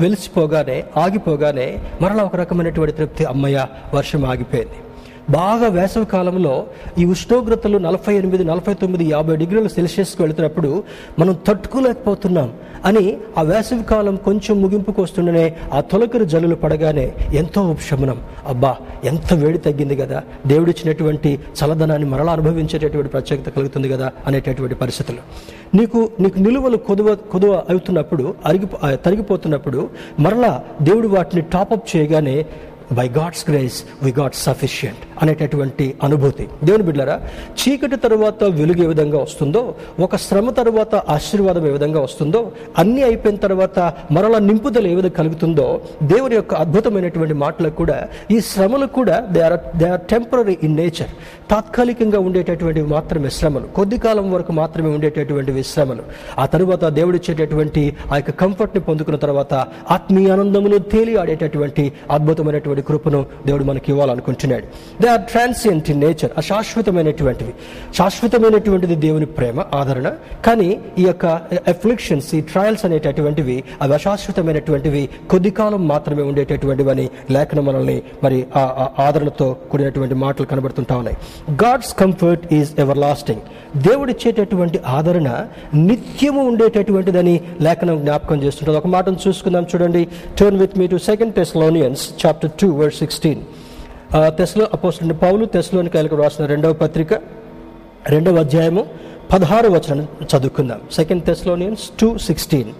వెలిసిపోగానే ఆగిపోగానే మరలా ఒక రకమైనటువంటి తృప్తి అమ్మయ్య వర్షం ఆగిపోయింది. బాగా వేసవి కాలంలో ఈ ఉష్ణోగ్రతలు నలభై ఎనిమిది నలభై తొమ్మిది యాభై డిగ్రీల సెల్సియస్కి వెళుతున్నప్పుడు మనం తట్టుకోలేకపోతున్నాం అని ఆ వేసవి కాలం కొంచెం ముగింపుకు వస్తుండనే ఆ తొలకరి జల్లులు పడగానే ఎంతో ఉపశమనం. అబ్బా ఎంత వేడి తగ్గింది కదా. దేవుడిచ్చినటువంటి చల్లదనాన్ని మరలా అనుభవించేటటువంటి ప్రత్యేకత కలుగుతుంది కదా అనేటటువంటి పరిస్థితులు. నీకు నీకు నిలువలు కొదువ కొదువ అవుతున్నప్పుడు అరిగి తరిగిపోతున్నప్పుడు మరలా దేవుడు వాటిని టాపప్ చేయగానే by God's grace we got sufficient అనేటటువంటి అనుభూతి. దేవుని బిడ్డరా చీకటి తరువాత వెలుగు ఏ విధంగా వస్తుందో ఒక శ్రమ తర్వాత ఆశీర్వాదం ఏ విధంగా వస్తుందో అన్నీ అయిపోయిన తర్వాత మరల నింపుదల ఏ విధంగా కలుగుతుందో దేవుని యొక్క అద్భుతమైనటువంటి మాటలకు కూడా ఈ శ్రమలు కూడా they are they are temporary in nature తాత్కాలికంగా ఉండేటటువంటివి మాత్రమే శ్రమలు. కొద్ది కాలం వరకు మాత్రమే ఉండేటటువంటివి శ్రమలు. ఆ తరువాత దేవుడిచ్చేటటువంటి ఆ యొక్క కంఫర్ట్ని పొందుకున్న తర్వాత ఆత్మీయ ఆనందమును తేలి ఆడేటటువంటి అద్భుతమైనటువంటి కృపను దేవుడు మనకి ఇవ్వాలనుకుంటున్నాడు. They are transient in nature అశాశ్వతమైనటువంటివి. శాశ్వతమైనటువంటిది దేవుని ప్రేమ ఆదరణ. కానీ ఈ యొక్క అఫ్లిక్షన్స్ ఈ ట్రయల్స్ అనేటటువంటివి అవి అశాశ్వతమైనటువంటివి కొద్ది కాలం మాత్రమే ఉండేటటువంటివి అని లేఖనం మనల్ని మరి ఆ ఆదరణతో కూడినటువంటి మాటలు కనబడుతుంటా ఉన్నాయి. God's comfort is ever lasting దేవుడిచ్చేటటువంటి ఆదరణ నిత్యము ఉండేటటువంటిదని లేఖనం జ్ఞాపకం చేస్తుంటుంది. ఒక మాటను చూసుకుందాం చూడండి. Turn with me to second Thessalonians chapter two word sixteen తెస్లో అపోజిట్ పౌలు తెస్లోని కాయలకు రాసిన రెండవ పత్రిక రెండవ అధ్యాయము పదహారు వచనం చదువుకుందాం. సెకండ్ తెస్లోనియన్స్ టూ సిక్స్టీన్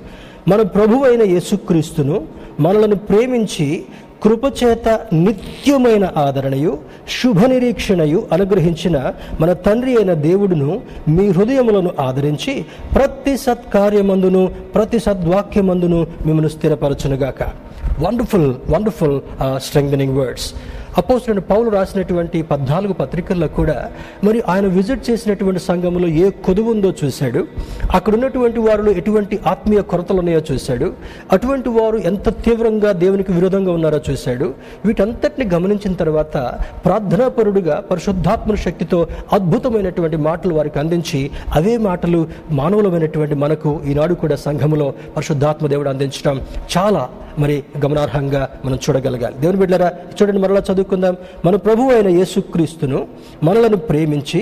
మన ప్రభు అయిన యేసుక్రీస్తును మనలను ప్రేమించి కృపచేత నిత్యమైన ఆదరణయు శుభ నిరీక్షణయు అనుగ్రహించిన మన తండ్రి అయిన దేవుడును మీ హృదయములను ఆదరించి ప్రతి సత్కార్యమందును ప్రతి సద్వాక్యమందును మిమ్మల్ని స్థిరపరచునుగాక. వండర్ఫుల్ వండర్ఫుల్ స్ట్రెంగ్ వర్డ్స్ అపోజిట్ పౌలు రాసినటువంటి పద్నాలుగు పత్రికల్లో కూడా మరి ఆయన విజిట్ చేసినటువంటి సంఘంలో ఏ కొదువు ఉందో చూశాడు. అక్కడ ఉన్నటువంటి వారిలో ఎటువంటి ఆత్మీయ కొరతలు ఉన్నాయో చూశాడు. అటువంటి వారు ఎంత తీవ్రంగా దేవునికి విరోధంగా ఉన్నారో చూశాడు. వీటంతటిని గమనించిన తర్వాత ప్రార్థనాపరుడుగా పరిశుద్ధాత్మ శక్తితో అద్భుతమైనటువంటి మాటలు వారికి అందించి అవే మాటలు మానవులమైనటువంటి మనకు ఈనాడు కూడా సంఘములో పరిశుద్ధాత్మ దేవుడు అందించడం చాలా మరి గమనార్హంగా మనం చూడగలగాలి. దేవుని బిడ్డరా చూడండి మరలా చదువుకుందాం. మన ప్రభు అయిన యేసుక్రీస్తును మనలను ప్రేమించి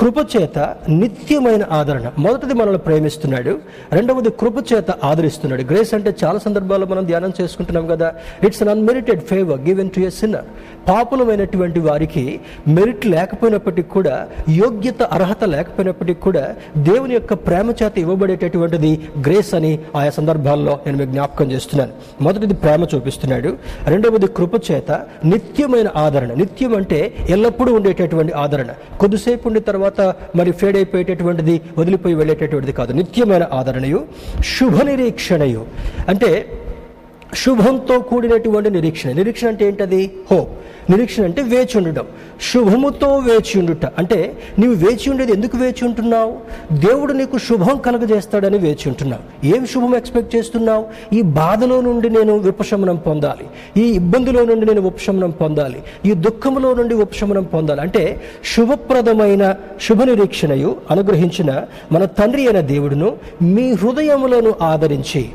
కృపచేత నిత్యమైన ఆదరణ. మొదటిది మనల్ని ప్రేమిస్తున్నాడు రెండవది కృపచేత ఆదరిస్తున్నాడు. గ్రేస్ అంటే చాలా సందర్భాల్లో మనం ధ్యానం చేసుకుంటున్నాం కదా. It's un unmerited favour given to a sinner పాపులమైనటువంటి వారికి మెరిట్ లేకపోయినప్పటికీ కూడా యోగ్యత అర్హత లేకపోయినప్పటికీ కూడా దేవుని యొక్క ప్రేమ చేత ఇవ్వబడేటటువంటిది గ్రేస్ అని ఆయా సందర్భాల్లో నేను మీకు జ్ఞాపకం చేస్తున్నాను. మొదటిది ప్రేమ చూపిస్తున్నాడు రెండవది కృప చేత నిత్యమైన ఆదరణ. నిత్యం అంటే ఎల్లప్పుడూ ఉండేటటువంటి ఆదరణ. కొద్దిసేపు ఉండే తర్వాత మరి ఫేడ్ అయిపోయేటటువంటిది వదిలిపోయి వెళ్ళేటటువంటిది కాదు. నిత్యమైన ఆదరణయు శుభ నిరీక్షణయు అంటే శుభంతో కూడినటువంటి నిరీక్షణ. నిరీక్షణ అంటే ఏంటది? హోప్. నిరీక్షణ అంటే వేచి ఉండటం. శుభముతో వేచి ఉండుట. అంటే నీవు వేచి ఉండేది ఎందుకు వేచి ఉంటున్నావు? దేవుడు నీకు శుభం కలగజేస్తాడని వేచి ఉంటున్నావు. ఏం శుభం ఎక్స్పెక్ట్ చేస్తున్నావు? ఈ బాధలో నుండి నేను ఉపశమనం పొందాలి. ఈ ఇబ్బందిలో నుండి నేను ఉపశమనం పొందాలి. ఈ దుఃఖంలో నుండి ఉపశమనం పొందాలి. అంటే శుభప్రదమైన శుభ నిరీక్షణయు అనుగ్రహించిన మన తండ్రి అయిన దేవుడును మీ హృదయములను ఆదరించి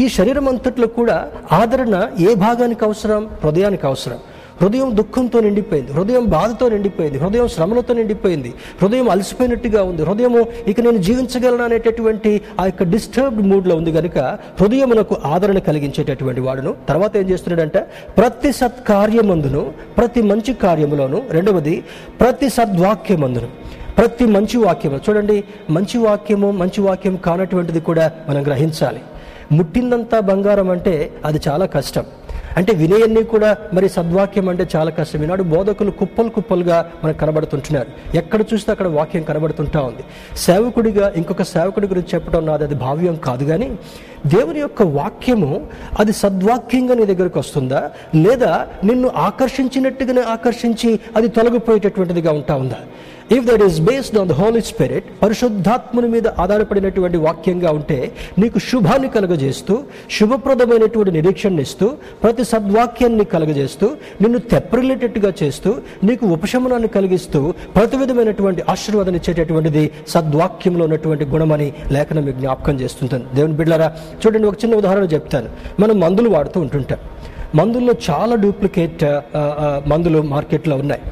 ఈ శరీరం అంతట్లో కూడా ఆదరణ ఏ భాగానికి అవసరం? హృదయానికి అవసరం. హృదయం దుఃఖంతో నిండిపోయింది. హృదయం బాధతో నిండిపోయింది. హృదయం శ్రమలతో నిండిపోయింది. హృదయం అలసిపోయినట్టుగా ఉంది. హృదయము ఇక నేను జీవించగలను అనేటటువంటి ఆ యొక్క డిస్టర్బ్డ్ మూడ్లో ఉంది కనుక హృదయమునకు ఆదరణ కలిగించేటటువంటి వాడును. తర్వాత ఏం చేస్తున్నాడంటే ప్రతి సత్కార్యమందును ప్రతి మంచి కార్యములోను రెండవది ప్రతి సద్వాక్యమందును ప్రతి మంచి వాక్యము. చూడండి మంచి వాక్యము మంచి వాక్యం కానటువంటిది కూడా మనం గ్రహించాలి. ముట్టిందంతా బంగారం అంటే అది చాలా కష్టం. అంటే వినయన్ని కూడా మరి సద్వాక్యం అంటే చాలా కష్టం. ఈనాడు బోధకులు కుప్పలు కుప్పలుగా మనకు కనబడుతుంటున్నారు. ఎక్కడ చూస్తే అక్కడ వాక్యం కనబడుతుంటా ఉంది. సేవకుడిగా ఇంకొక సేవకుడి గురించి చెప్పడం నాది అది భావ్యం కాదు కానీ దేవుని యొక్క వాక్యము అది సద్వాక్యంగా నీ దగ్గరకు వస్తుందా? లేదా నిన్ను ఆకర్షించినట్టుగానే ఆకర్షించి అది తొలగిపోయేటటువంటిదిగా ఉంటా ఉందా? If that is based on the Holy Spirit పరిశుద్ధాత్ముని మీద ఆధారపడినటువంటి వాక్యంగా ఉంటే నీకు శుభాన్ని కలుగజేస్తూ శుభప్రదమైనటువంటి నిరీక్షణ ఇస్తూ ప్రతి సద్వాక్యాన్ని కలుగజేస్తూ నిన్ను తెప్పరిల్లేటట్టుగా చేస్తూ నీకు ఉపశమనాన్ని కలిగిస్తూ ప్రతి విధమైనటువంటి ఆశీర్వాదం ఇచ్చేటటువంటిది సద్వాక్యంలో ఉన్నటువంటి గుణమని లేఖనం మీకు జ్ఞాపకం చేస్తుంటుంది. దేవుని బిడ్డారా చూడండి ఒక చిన్న ఉదాహరణ చెప్తాను. మనం మందులు వాడుతూ ఉంటుంటాం. మందుల్లో చాలా డూప్లికేట్ మందులు మార్కెట్లో ఉన్నాయి.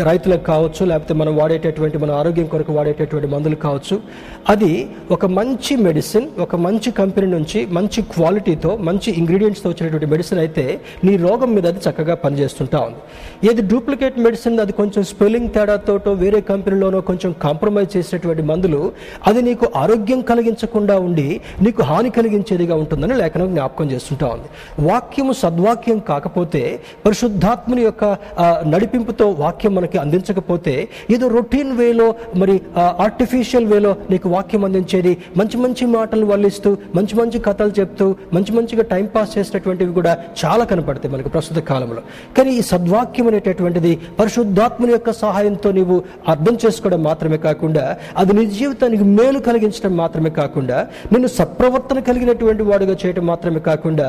రైతులకు కావచ్చు లేకపోతే మనం వాడేటటువంటి మన ఆరోగ్యం కొరకు వాడేటటువంటి మందులు కావచ్చు అది ఒక మంచి మెడిసిన్ ఒక మంచి కంపెనీ నుంచి మంచి క్వాలిటీతో మంచి ఇంగ్రీడియంట్స్తో వచ్చినటువంటి మెడిసిన్ అయితే నీ రోగం మీద అది చక్కగా పనిచేస్తుంటా ఉంది. ఏది డూప్లికేట్ మెడిసిన్ అది కొంచెం స్పెల్లింగ్ తేడాతోటో వేరే కంపెనీలోనో కొంచెం కాంప్రమైజ్ చేసినటువంటి మందులు అది నీకు ఆరోగ్యం కలిగించకుండా ఉండి నీకు హాని కలిగించేదిగా ఉంటుందని లేఖనం జ్ఞాపకం చేస్తుంటా ఉంది. వాక్యము సద్వాక్యం కాకపోతే పరిశుద్ధాత్ముని యొక్క నడిపింపుతో వాక్యం మనకి అందించకపోతే ఏదో రొటీన్ వేలో మరి ఆర్టిఫిషియల్ వేలో నీకు వాక్యం అందించేది మంచి మంచి మాటలు వల్లిస్తూ మంచి మంచి కథలు చెప్తూ మంచి మంచిగా టైం పాస్ చేసినటువంటివి కూడా చాలా కనపడతాయి మనకు ప్రస్తుత కాలంలో. కానీ ఈ సద్వాక్యం అనేటటువంటిది పరిశుద్ధాత్మని యొక్క సహాయంతో నీవు అర్థం చేసుకోవడం మాత్రమే కాకుండా అది నీ జీవితానికి మేలు కలిగించడం మాత్రమే కాకుండా నిన్ను సప్రవర్తన కలిగినటువంటి వాడుగా చేయడం మాత్రమే కాకుండా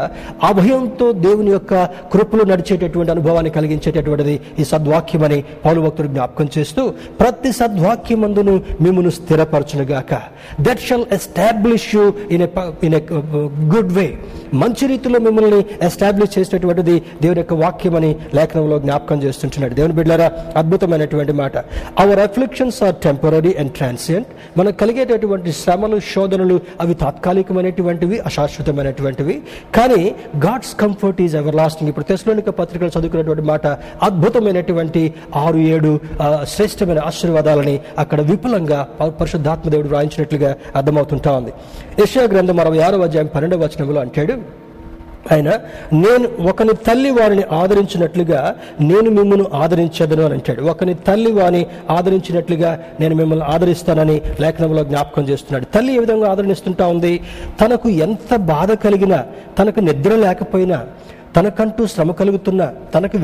అభయంతో దేవుని యొక్క కృపలు నడిచేటటువంటి అనుభవాన్ని కలిగించేటటువంటిది ఈ సద్వాక్యం అని పౌలు భక్తుడు జ్ఞాపకం చేస్తూ ప్రతి సద్వాక్యమందును మిమ్మను స్థిరపరచునుగాక. That shall establish you in in good way మంచి రీతిలో మిమ్మల్ని ఎస్టాబ్లిష్ చేసినటువంటిది దేవుని యొక్క వాక్యం అని లేఖనంలో జ్ఞాపకం చేస్తుంటున్నాడు. దేవుని బిడ్డారా అద్భుతమైనటువంటి మాట. Our afflictions are temporary and transient మనకు కలిగేటటువంటి శ్రమలు శోధనలు అవి తాత్కాలికమైనటువంటివి అశాశ్వతమైనటువంటివి. కానీ God's comfort is ever lasting ఇప్పుడు తెస్లోనిక పత్రికలు చదువుకున్నటువంటి మాట అద్భుతమైనటువంటి ఆరు ఏడు శ్రేష్టమైన ఆశీర్వాదాలని అక్కడ విపులంగా పరిశుద్ధాత్మదేవుడు వ్రాయించినట్లుగా అర్థమవుతుంటా ఉంది యశా గ్రంథం అరవై ఆరో అధ్యాయం పన్నెండవ వచనంలో అంటాడు ఆయన నేను ఒకని తల్లి వారిని ఆదరించినట్లుగా నేను మిమ్మల్ని ఆదరించదను అని అంటాడు. ఒకని తల్లి వారిని ఆదరించినట్లుగా నేను మిమ్మల్ని ఆదరిస్తానని లేఖనంలో జ్ఞాపకం చేస్తున్నాడు. తల్లి ఏ విధంగా ఆదరణిస్తుంటా ఉంది? తనకు ఎంత బాధ కలిగినా తనకు నిద్ర లేకపోయినా తనకంటూ శ్రమ కలుగుతున్నా తనకు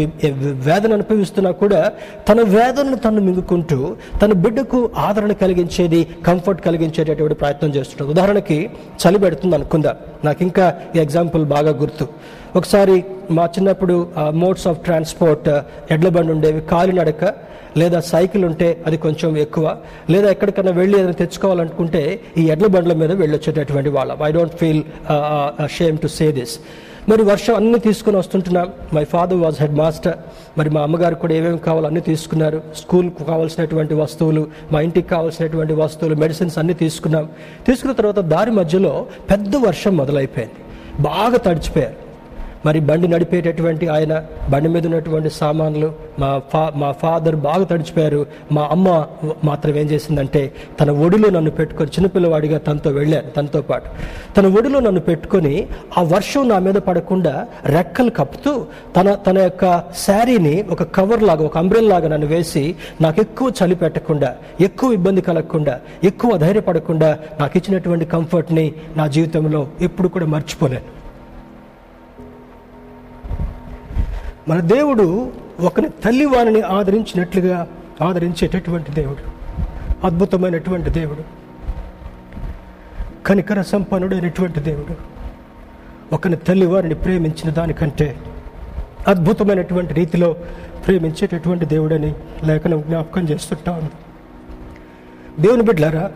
వేదన అనుభవిస్తున్నా కూడా తన వేదనను తను మింగుకుంటూ తన బిడ్డకు ఆదరణ కలిగించేది కంఫర్ట్ కలిగించేటటువంటి ప్రయత్నం చేస్తుంటుంది. ఉదాహరణకి చలి పెడుతుంది అనుకుందా. నాకు ఇంకా ఈ ఎగ్జాంపుల్ బాగా గుర్తు. ఒకసారి మా చిన్నప్పుడు మోడ్స్ ఆఫ్ ట్రాన్స్పోర్ట్ ఎడ్ల బండి ఉండేవి. కాలినడక లేదా సైకిల్ ఉంటే అది కొంచెం ఎక్కువ. లేదా ఎక్కడికైనా వెళ్ళి ఏదైనా తెచ్చుకోవాలనుకుంటే ఈ ఎడ్ల బండ్ల మీద వెళ్ళొచ్చేటటువంటి వాళ్ళం. I don't feel shame to say this మరి వర్షం అన్నీ తీసుకుని వస్తుంటున్నాం. My father was head master మరి మా అమ్మగారు కూడా ఏమేమి కావాలో అన్నీ తీసుకున్నారు. స్కూల్కు కావాల్సినటువంటి వస్తువులు మా ఇంటికి కావాల్సినటువంటి వస్తువులు మెడిసిన్స్ అన్నీ తీసుకున్నాం. తీసుకున్న తర్వాత దారి మధ్యలో పెద్ద వర్షం మొదలైపోయింది. బాగా తడిచిపోయారు. మరి బండి నడిపేటటువంటి ఆయన బండి మీద ఉన్నటువంటి సామాన్లు మా ఫా మా ఫాదర్ బాగా తడిచిపోయారు. మా అమ్మ మాత్రం ఏం చేసిందంటే తన ఒడిలో నన్ను పెట్టుకొని చిన్నపిల్లవాడిగా తనతో వెళ్ళాను తనతో పాటు. తన ఒడిలో నన్ను పెట్టుకొని ఆ వర్షం నా మీద పడకుండా రెక్కలు కప్పుతూ తన తన యొక్క శారీని ఒక కవర్ లాగా ఒక అంబ్రెల్ లాగా నన్ను వేసి నాకు ఎక్కువ చలి పెట్టకుండా ఎక్కువ ఇబ్బంది కలగకుండా ఎక్కువ ధైర్యపడకుండా నాకు ఇచ్చినటువంటి కంఫర్ట్ని నా జీవితంలో ఎప్పుడు కూడా మర్చిపోలేను. మన దేవుడు ఒకని తల్లి వారిని ఆదరించినట్లుగా ఆదరించేటటువంటి దేవుడు. అద్భుతమైనటువంటి దేవుడు. కనికర సంపన్నుడైనటువంటి దేవుడు. ఒకని తల్లి వారిని ప్రేమించిన దానికంటే అద్భుతమైనటువంటి రీతిలో ప్రేమించేటటువంటి దేవుడని లేఖనం జ్ఞాపకం చేస్తుంటా ఉంది. దేవుని బిడ్డలారా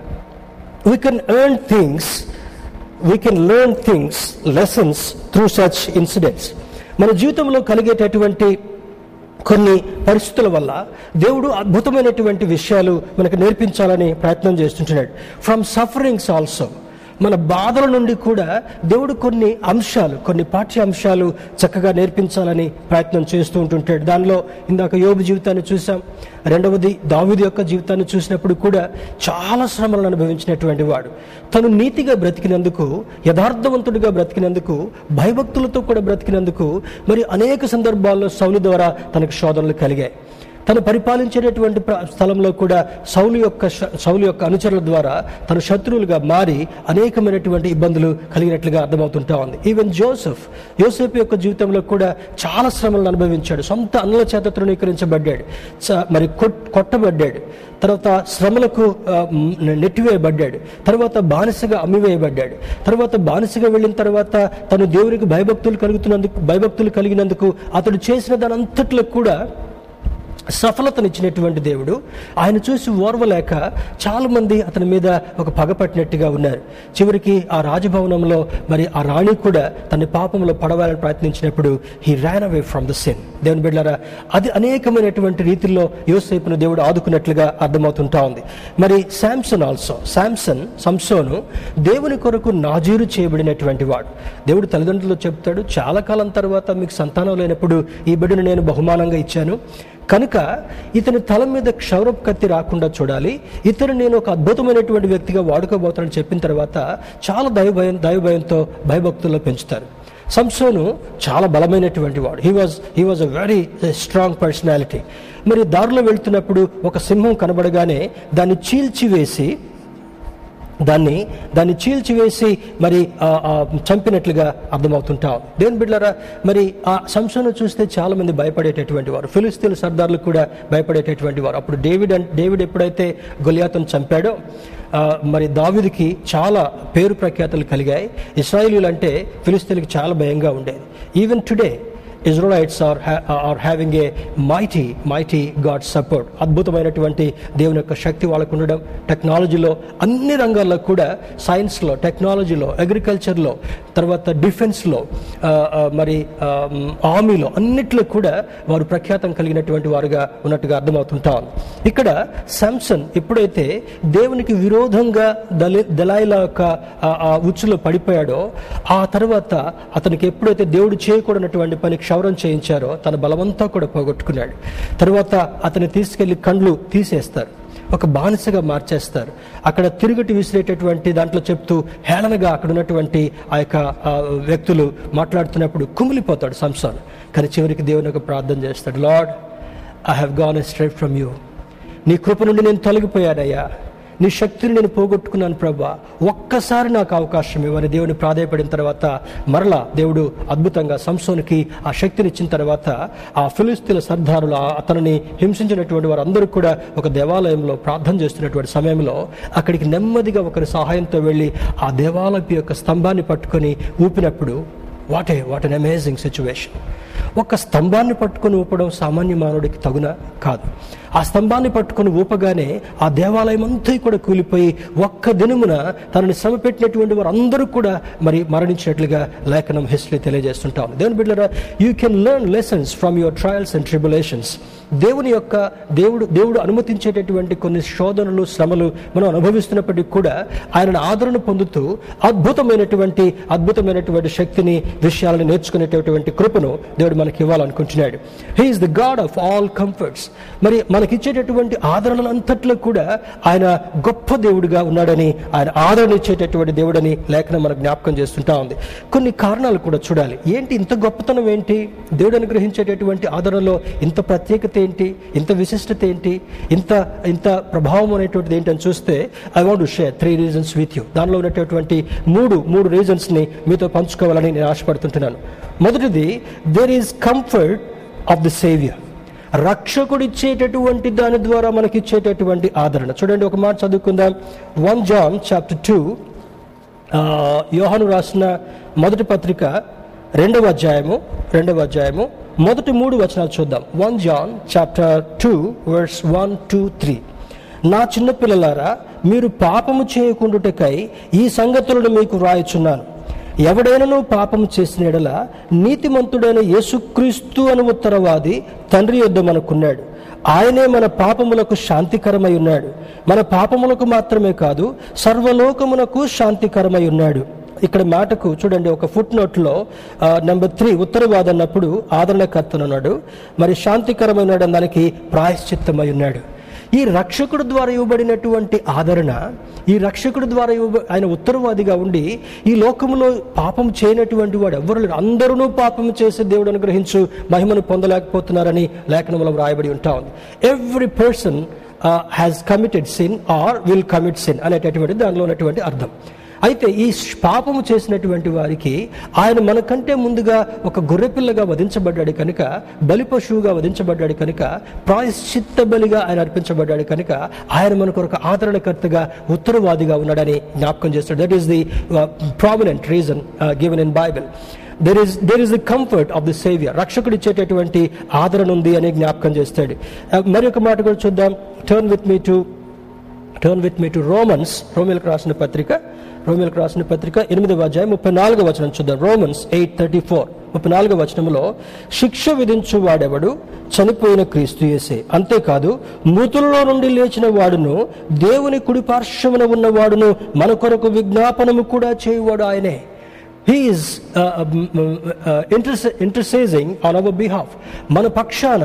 we can earn things we can learn things lessons through such incidents మన జీవితంలో కలిగేటటువంటి కొన్ని పరిస్థితుల వల్ల దేవుడు అద్భుతమైనటువంటి విషయాలు మనకు నేర్పించాలని ప్రయత్నం చేస్తుంటున్నాడు. ఫ్రమ్ సఫరింగ్స్ ఆల్సో మన బాధల నుండి కూడా దేవుడు కొన్ని అంశాలు కొన్ని పాఠ్య అంశాలు చక్కగా నేర్పించాలని ప్రయత్నం చేస్తూ ఉంటుంటాడు. దానిలో ఇందాక యోబు జీవితాన్ని చూసాం. రెండవది దావిది యొక్క జీవితాన్ని చూసినప్పుడు కూడా చాలా శ్రమలను అనుభవించినటువంటి వాడు. తను నీతిగా బ్రతికినందుకు యథార్థవంతుడిగా బ్రతికినందుకు భయభక్తులతో కూడా బ్రతికినందుకు మరి అనేక సందర్భాల్లో సౌలు ద్వారా తనకు శోధనలు కలిగాయి. తను పరిపాలించేటటువంటి స్థలంలో కూడా సౌలు యొక్క సౌలు యొక్క అనుచరుల ద్వారా తను శత్రువులుగా మారి అనేకమైనటువంటి ఇబ్బందులు కలిగినట్లుగా అర్థమవుతుంటా ఉంది. ఈవెన్ జోసెఫ్ యోసెఫ్ యొక్క జీవితంలో కూడా చాలా శ్రమలను అనుభవించాడు. సొంత అన్నల చేత తృణీకరించబడ్డాడు. చ- మరి కొట్టబడ్డాడు. తర్వాత శ్రమలకు నెట్టివేయబడ్డాడు. తర్వాత బానిసగా అమ్మివేయబడ్డాడు. తర్వాత బానిసగా వెళ్ళిన తర్వాత తను దేవునికి భయభక్తులు కలుగుతున్నందుకు భయభక్తులు కలిగినందుకు అతడు చేసిన దాని అంతట్లో కూడా సఫలతనిచ్చినటువంటి దేవుడు. ఆయన చూసి ఓర్వలేక చాలామంది అతని మీద ఒక పగపట్టినట్టుగా ఉన్నారు. చివరికి ఆ రాజభవనంలో మరి ఆ రాణి కూడా తన పాపంలో పడవాలని ప్రయత్నించినప్పుడు he ran away from the sin దేవుని బిడ్డారా అది అనేకమైనటువంటి రీతిలో యోసేపును దేవుడు ఆదుకున్నట్లుగా అర్థమవుతుంటా ఉంది. మరి శాంసన్ ఆల్సో శాంసన్ సంసోను దేవుని కొరకు నాజీరు చేయబడినటువంటి వాడు. దేవుడు తల్లిదండ్రులు చెప్తాడు చాలా కాలం తర్వాత మీకు సంతానం లేనప్పుడు ఈ బిడ్డను నేను బహుమానంగా ఇచ్చాను. కనుక ఇతని తల మీద క్షౌరపు కత్తి రాకుండా చూడాలి. ఇతను నేను ఒక అద్భుతమైనటువంటి వ్యక్తిగా వాడుకోబోతానని చెప్పిన తర్వాత చాలా దైవభయం దైవభయంతో భయభక్తుల్లో పెంచుతారు. సంసోను చాలా బలమైనటువంటి వాడు. He was he was a very strong personality మరి దారిలో వెళ్తున్నప్పుడు ఒక సింహం కనబడగానే దాన్ని చీల్చివేసి దాన్ని దాన్ని చీల్చివేసి మరి చంపినట్లుగా అర్థమవుతుంటాం దేవుని బిడ్డరా మరి ఆ సంశను చూస్తే చాలా మంది భయపడేటటువంటి వారు ఫిలిస్తీన్ సర్దార్లు కూడా భయపడేటటువంటి వారు. అప్పుడు డేవిడ్ డేవిడ్ ఎప్పుడైతే గొలియాతను చంపాడో మరి దావిదికి చాలా పేరు ప్రఖ్యాతలు కలిగాయి. ఇస్రాయిలీలు అంటే ఫిలిస్తీన్కి చాలా భయంగా ఉండేది. Even today Israelites are are having a mighty mighty God support అద్భుతమైనటువంటి దేవుని యొక్క శక్తి వాళ్ళకు ఉండడం టెక్నాలజీలో అన్ని రంగాల్లో కూడా సైన్స్లో టెక్నాలజీలో అగ్రికల్చర్లో తర్వాత డిఫెన్స్లో ఆ, మరి ఆర్మీలో అన్నిట్లో కూడా వారు ప్రఖ్యాతం కలిగినటువంటి వారుగా ఉన్నట్టుగా అర్థమవుతుంటాం ఇక్కడ శాంసన్ ఎప్పుడైతే దేవునికి విరోధంగా దళి దళాయిల యొక్క ఉచ్చులో పడిపోయాడో ఆ తర్వాత అతనికి ఎప్పుడైతే దేవుడు చేయకూడనటువంటి పని క్షౌరం చేయించారో తన బలమంతా కూడా పోగొట్టుకున్నాడు. తర్వాత అతన్ని తీసుకెళ్ళి కండ్లు తీసేస్తారు. ఒక బానిసగా మార్చేస్తారు. అక్కడ తిరుగటి విసిరేటటువంటి దాంట్లో చెప్తూ హేళనగా అక్కడ ఉన్నటువంటి ఆ యొక్క వ్యక్తులు మాట్లాడుతున్నప్పుడు కుమిలిపోతాడు సంసాన్ కానీ చివరికి దేవుని ఒక ప్రార్థన చేస్తాడు Lord I have gone astray from you నీ కృప నుండి నేను తొలగిపోయానయ్యా. నీ శక్తిని నేను పోగొట్టుకున్నాను ప్రభా. ఒక్కసారి నాకు అవకాశం ఇవ్వని దేవుని ప్రాధాయపడిన తర్వాత మరలా దేవుడు అద్భుతంగా సంసోనికి ఆ శక్తిని ఇచ్చిన తర్వాత ఆ ఫిలిస్తీన్ల సర్దారులు అతనిని హింసించినటువంటి వారందరూ కూడా ఒక దేవాలయంలో ప్రార్థన చేస్తున్నటువంటి సమయంలో అక్కడికి నెమ్మదిగా ఒకరి సహాయంతో వెళ్ళి ఆ దేవాలయం యొక్క స్తంభాన్ని పట్టుకొని ఊపినప్పుడు what a what an amazing situation ఒక స్తంభాన్ని పట్టుకొని ఊపడం సామాన్య మానవుడికి తగున కాదు. ఆ స్తంభాన్ని పట్టుకొని ఊపగానే ఆ దేవాలయం అంతా కూడా కూలిపోయి ఒక్క దినమున తనని సమపెట్టినటువంటి వారు అందరూ కూడా మరి మరణించినట్లుగా లేఖనం హిస్టరీ తెలియజేస్తుంటాం దేవుని బిడ్డరా you can learn lessons from your trials and tribulations దేవుని యొక్క దేవుడు దేవుడు అనుమతించేటటువంటి కొన్ని శోధనలు శ్రమలు మనం అనుభవిస్తున్నప్పటికీ కూడా ఆయనను ఆదరణ పొందుతూ అద్భుతమైనటువంటి అద్భుతమైనటువంటి శక్తిని విషయాలను నేర్చుకునేటటువంటి కృపను దేవుడు మనకి ఇవ్వాలనుకుంటున్నాడు. He is the God of all comforts మరి మనకిచ్చేటటువంటి ఆదరణలు అంతట్లో కూడా ఆయన గొప్ప దేవుడిగా ఉన్నాడని ఆయన ఆదరణ ఇచ్చేటటువంటి దేవుడని లేఖనం మనకు జ్ఞాపకం చేస్తుంటా ఉంది. కొన్ని కారణాలు కూడా చూడాలి. ఏంటి ఇంత గొప్పతనం ఏంటి? దేవుడు అనుగ్రహించేటటువంటి ఆదరణలో ఇంత ప్రత్యేకత ఏంటి? ఇంత విశిష్టత ఏంటి? ఇంత ఇంత ప్రభావం అనేటువంటిది ఏంటని చూస్తే I want share three reasons with you దానిలో ఉన్నటువంటి మూడు మూడు రీజన్స్ని మీతో పంచుకోవాలని నేను ఆశపడుతుంటున్నాను. మొదటిది there is comfort of the Saviour రక్షకుడు ఇచ్చేటటువంటి దాని ద్వారా మనకి ఇచ్చేటటువంటి ఆదరణ. చూడండి ఒక మాట చదువుకుందాం. వన్ జాన్ చాప్టర్ టూ యోహాను రాసిన మొదటి పత్రిక రెండవ అధ్యాయము రెండవ అధ్యాయము మొదటి మూడు వచనాలు చూద్దాం. One John chapter two verse one two three. నా చిన్నపిల్లలారా మీరు పాపము చేయకుండుటకై ఈ సంగతులను మీకు వ్రాయుచున్నాను. ఎవడైనను పాపం చేసిన ఎడల నీతిమంతుడైన యేసుక్రీస్తు అను ఉత్తరవాది తండ్రి యొద్ద మనకున్నాడు. ఆయనే మన పాపములకు శాంతికరమై ఉన్నాడు. మన పాపములకు మాత్రమే కాదు సర్వలోకమునకు శాంతికరమై ఉన్నాడు. ఇక్కడ మాటకు చూడండి ఒక ఫుట్ నోట్లో నెంబర్ త్రీ ఉత్తరవాది అన్నప్పుడు ఆదరణకర్తనున్నాడు. మరి శాంతికరమైన దానికి ప్రాయశ్చిత్తమై ఉన్నాడు. ఈ రక్షకుడు ద్వారా ఇవ్వబడినటువంటి ఆదరణ ఈ రక్షకుడు ద్వారా ఇవ్వ ఆయన ఉత్తరవాదిగా ఉండి ఈ లోకంలో పాపం చేయనటువంటి వాడు ఎవరు లేరు. అందరూ పాపం చేసి దేవుడు అనుగ్రహించు మహిమను పొందలేకపోతున్నారని లేఖనంలో వ్రాయబడి ఉంటా ఉంది. Every person has committed sin or will commit sin అనేటటువంటి దానిలో ఉన్నటువంటి అర్థం. అయితే ఈ పాపము చేసినటువంటి వారికి ఆయన మనకంటే ముందుగా ఒక గొర్రెపిల్లగా వధించబడ్డాడు కనుక బలి పశువుగా వధించబడ్డాడు కనుక ప్రాయశ్చిత్త బలిగా ఆయన అర్పించబడ్డాడు కనుక ఆయన మనకు ఒక ఆదరణకర్తగా ఉత్తరవాదిగా ఉన్నాడని జ్ఞాపకం చేస్తాడు. That is the prominent reason given in Bible there is there is the comfort of the Saviour రక్షకుడు ఇచ్చేటటువంటి ఆదరణ ఉంది అని జ్ఞాపకం చేస్తాడు. Uh, మరి ఒక మాట కూడా చూద్దాం. Turn with me to turn with me to Romans రోమిల్కి రాసిన పత్రిక. రోమిలకు రాసిన పత్రిక ఎనిమిదవ అధ్యాయం ముప్పై నాలుగో వచనం చూద్దాం. Romans eight thirty four. ముప్పై నాలుగో వచనంలో శిక్ష విధించు వాడెవడు చనిపోయిన క్రీస్తు యేసే. అంతేకాదు మృతుల్లో నుండి లేచిన వాడును దేవుని కుడి పార్శ్వమున ఉన్నవాడును మన కొరకు విజ్ఞాపనము కూడా చేయువాడు ఆయనే. He is interceding on our behalf మన పక్షాన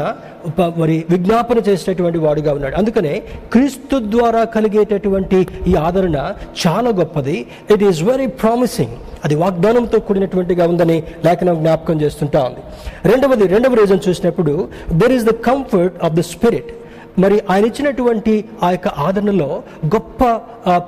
ప- మరి విజ్ఞాపన చేసేటటువంటి వాడుగా ఉన్నాడు. అందుకనే క్రీస్తు ద్వారా కలిగేటటువంటి ఈ ఆదరణ చాలా గొప్పది. ఇట్ ఈస్ వెరీ ప్రామిసింగ్ అది వాగ్దానంతో కూడినటువంటిగా ఉందని లేఖనం జ్ఞాపకం చేస్తుంటా ఉంది. రెండవది రెండవ రీజన్ చూసినప్పుడు there is the comfort of the Spirit మరి ఆయన ఇచ్చినటువంటి ఆ యొక్క ఆదరణలో గొప్ప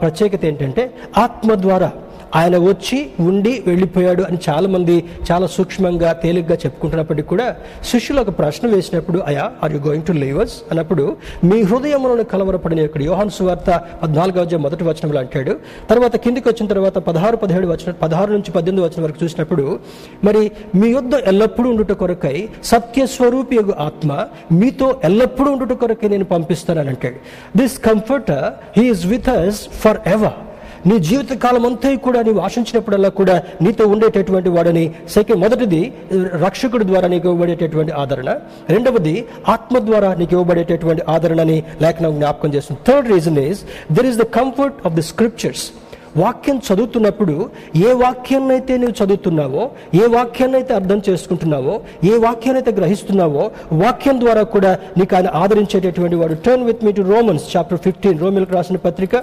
ప్రత్యేకత ఏంటంటే ఆత్మ ద్వారా ఆయన వచ్చి ఉండి వెళ్ళిపోయాడు అని చాలామంది చాలా సూక్ష్మంగా తేలిగ్గా చెప్పుకుంటున్నప్పటికీ కూడా శిష్యులు ఒక ప్రశ్న వేసినప్పుడు అయా are you going to leave us అన్నప్పుడు మీ హృదయంలోని కలవరపడిన ఇక్కడ యోహాన్ సువార్త పద్నాలుగవ మొదటి వచనంలో అంటాడు. తర్వాత కిందికి వచ్చిన తర్వాత పదహారు పదిహేడు వచనం పదహారు నుంచి పద్దెనిమిది వచనం వరకు చూసినప్పుడు మరి మీ యొద్ద ఎల్లప్పుడూ ఉండుట కొరకై సత్యస్వరూపి యొక్క ఆత్మ మీతో ఎల్లప్పుడూ ఉండుట కొరకై నేను పంపిస్తానని అంటాడు. This comforter he is with us forever నీ జీవిత కాలం అంతా కూడా నీవు ఆశించినప్పుడల్లా కూడా నీతో ఉండేటటువంటి వాడని సెకండ్ మొదటిది రక్షకుడి ద్వారా నీకు ఇవ్వబడేటటువంటి ఆదరణ. రెండవది ఆత్మ ద్వారా నీకు ఇవ్వబడేటటువంటి ఆదరణని లేఖనం జ్ఞాపకం చేస్తుంది. Third reason is there is the comfort of the scriptures వాక్యం చదువుతున్నప్పుడు ఏ వాక్యాన్నైతే నువ్వు చదువుతున్నావో ఏ వాక్యాన్ని అయితే అర్థం చేసుకుంటున్నావో ఏ వాక్యాన్ని అయితే గ్రహిస్తున్నావో వాక్యం ద్వారా కూడా నీకు ఆయన ఆదరించేటటువంటి వాడు. Turn with me to Romans chapter fifteen రోమిల్కి రాసిన పత్రిక.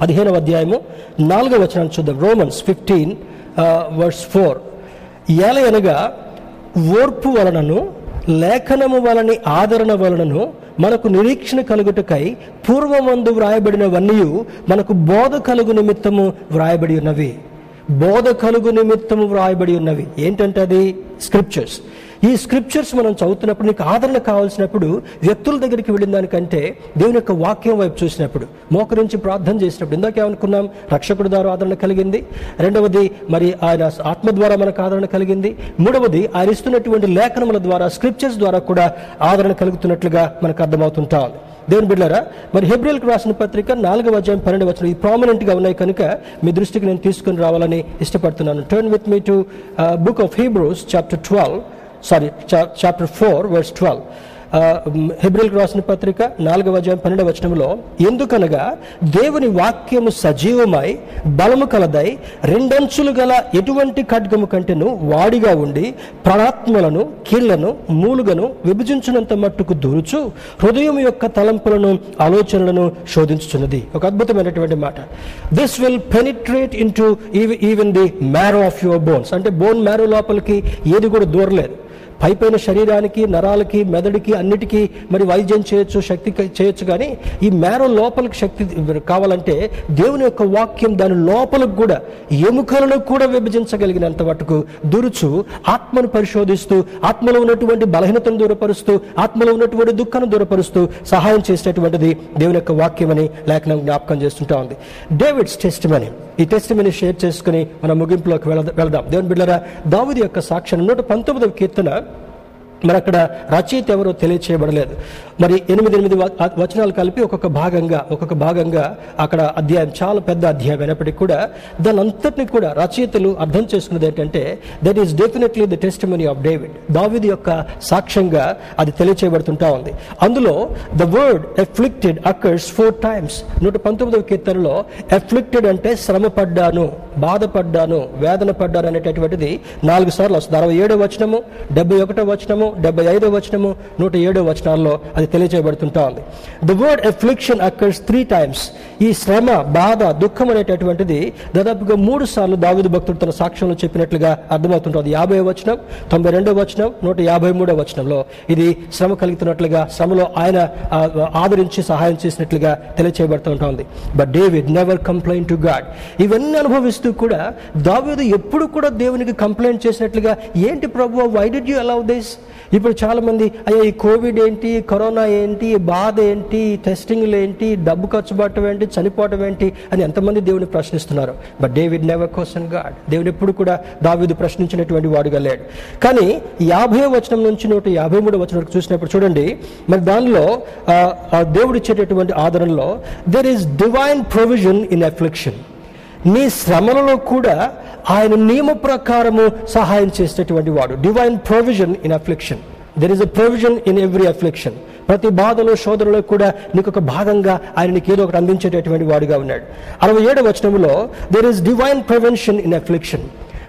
పదిహేనవ అధ్యాయము నాలుగవ వచనాన్ని చూద్దాం. Romans fifteen verse four. ఏలయనగా ఓర్పు వలనను లేఖనము వలని ఆదరణ వలనను మనకు నిరీక్షణ కలుగుటకై పూర్వమందు వ్రాయబడినవన్నీ మనకు బోధ కలుగు నిమిత్తము వ్రాయబడి ఉన్నవి. బోధ కలుగు నిమిత్తము వ్రాయబడి ఉన్నవి. ఏంటంటే అది? స్క్రిప్చర్స్. ఈ స్క్రిప్చర్స్ మనం చదువుతున్నప్పుడు నీకు ఆదరణ కావాల్సినప్పుడు వ్యక్తుల దగ్గరికి వెళ్ళిన దానికంటే దేవుని యొక్క వాక్యం వైపు చూసినప్పుడు మోకరించి ప్రార్థన చేసినప్పుడు ఇందాక ఏమనుకున్నాం రక్షకుడి ద్వారా ఆదరణ కలిగింది. రెండవది మరి ఆయన ఆత్మ ద్వారా మనకు ఆదరణ కలిగింది. మూడవది ఆయన ఇస్తున్నటువంటి లేఖనముల ద్వారా స్క్రిప్చర్స్ ద్వారా కూడా ఆదరణ కలుగుతున్నట్లుగా మనకు అర్థమవుతుంటా. ఉంది దేవుని బిడ్డారా మరి హెబ్రియల్కి రాసిన పత్రిక నాలుగవ అధ్యాయం పన్నెండు వచ్చిన ఈ ప్రామినెంట్గా ఉన్నాయి కనుక మీ దృష్టికి నేను తీసుకుని రావాలని ఇష్టపడుతున్నాను. Turn with me to book of Hebrews chapter twelve sorry chapter four verse twelve హెబ్రిల్కి రాసిన పత్రిక నాలుగవ అధ్యాయం పన్నెండవ వచనంలో ఎందుకనగా దేవుని వాక్యము సజీవమై బలము కలదై రెండంచులు గల ఎటువంటి ఖడ్గము కంటేను వాడిగా ఉండి ప్రాణాత్మలను కీళ్ళను మూలుగను విభజించినంత మట్టుకు దూరుచు హృదయం యొక్క తలంపులను ఆలోచనలను శోధించుచున్నది. ఒక అద్భుతమైనటువంటి మాట. This will penetrate in to even the marrow of your bones అంటే బోన్ మ్యారో లోపలికి ఏది కూడా దూరలేదు. పైపైన శరీరానికి నరాలకి మెదడుకి అన్నిటికీ మరి వైద్యం చేయొచ్చు శక్తి చేయొచ్చు కానీ ఈ మేర లోపలికి శక్తి కావాలంటే దేవుని యొక్క వాక్యం దాని లోపలకు కూడా ఎముకలను కూడా విభజించగలిగినంత మటుకు దురుచు ఆత్మను పరిశోధిస్తూ ఆత్మలో ఉన్నటువంటి బలహీనతను దూరపరుస్తూ ఆత్మలో ఉన్నటువంటి దుఃఖాన్ని దూరపరుస్తూ సహాయం చేసేటటువంటిది దేవుని యొక్క వాక్యం అని లేఖనం జ్ఞాపకం చేస్తుంటా ఉంది. డేవిడ్స్ టెస్ట్ ఈ టెస్ట్ షేర్ చేసుకుని మన ముగింపులోకి వెళద- వెళదాం. దేవుని బిడ్డరా దావుది యొక్క సాక్ష్యం నూట పంతొమ్మిదవ కీర్తన మరి అక్కడ రచయిత ఎవరో తెలియచేయబడలేదు. మరి ఎనిమిది ఎనిమిది వచనాలు కలిపి ఒక్కొక్క భాగంగా ఒక్కొక్క భాగంగా అక్కడ అధ్యాయం చాలా పెద్ద అధ్యాయం అయినప్పటికీ కూడా దాని అంతటిని కూడా రచయితలు అర్థం చేసుకున్నది ఏంటంటే that is definitely the testimony of David David యొక్క సాక్ష్యంగా అది తెలియచేయబడుతుంటా ఉంది. అందులో the word afflicted occurs four times నూట పంతొమ్మిదవ కీర్తనలో ఎఫ్లిక్టెడ్ అంటే శ్రమ పడ్డాను బాధపడ్డాను వేదన పడ్డాను అనేటటువంటిది నాలుగు సార్లు వస్తుంది. అరవై ఏడో వచనము డెబ్బై ఒకటో వచనము డెబ్బై ఐదో వచనము నూట ఏడో వచనాల్లో అది తెలియజేయబడుతుంటా ఉంది the word affliction occurs three times ఈ శ్రమ బాధ దుఃఖం అనేటటువంటిది దాదాపుగా మూడు సార్లు దావిదు భక్తుడు తన సాక్ష్యంలో చెప్పినట్లుగా అర్థమవుతుంటుంది. యాభై వచనం తొంభై రెండో వచనం నూట యాభై మూడో వచనంలో ఇది శ్రమ కలుగుతున్నట్లుగా శ్రమలో ఆయన ఆదరించి సహాయం చేసినట్లుగా తెలియచేయబడుతూ ఉంటుంది but David never complaint to God ఇవన్నీ అనుభవిస్తూ కూడా దావీదు ఎప్పుడు కూడా దేవునికి కంప్లైంట్ చేసినట్లుగా ఏంటి ప్రభు why did you allow this ఇప్పుడు చాలా మంది అయ్యా ఈ కోవిడ్ ఏంటి కరోనా ఏంటి బాధ ఏంటి టెస్టింగ్లు ఏంటి డబ్బు ఖర్చు పట్టడం ఏంటి చనిపోవడం ఏంటి అని ఎంతమంది దేవుని ప్రశ్నిస్తున్నారు. But David never question God దేవుడు ఎప్పుడు కూడా దావీదు ప్రశ్నించినటువంటి వాడుగా లేడు. కానీ యాభై వచనం నుంచి నూట యాభై మూడు వచనం వరకు చూసినప్పుడు చూడండి మరి దానిలో దేవుడు ఇచ్చేటటువంటి ఆదరణలో there is divine provision in affliction నీ శ్రమలలో కూడా ఆయన నియమ ప్రకారము సహాయం చేసేటటువంటి వాడు. Divine provision in affliction there is a provision in every affliction ప్రతి బాధలో శోధనలో కూడా నీకు ఒక భాగంగా ఆయన నీకు ఏదో ఒకటి అందించేటటువంటి వాడుగా ఉన్నాడు. అరవై ఏడు వచనంలో there is divine prevention in affliction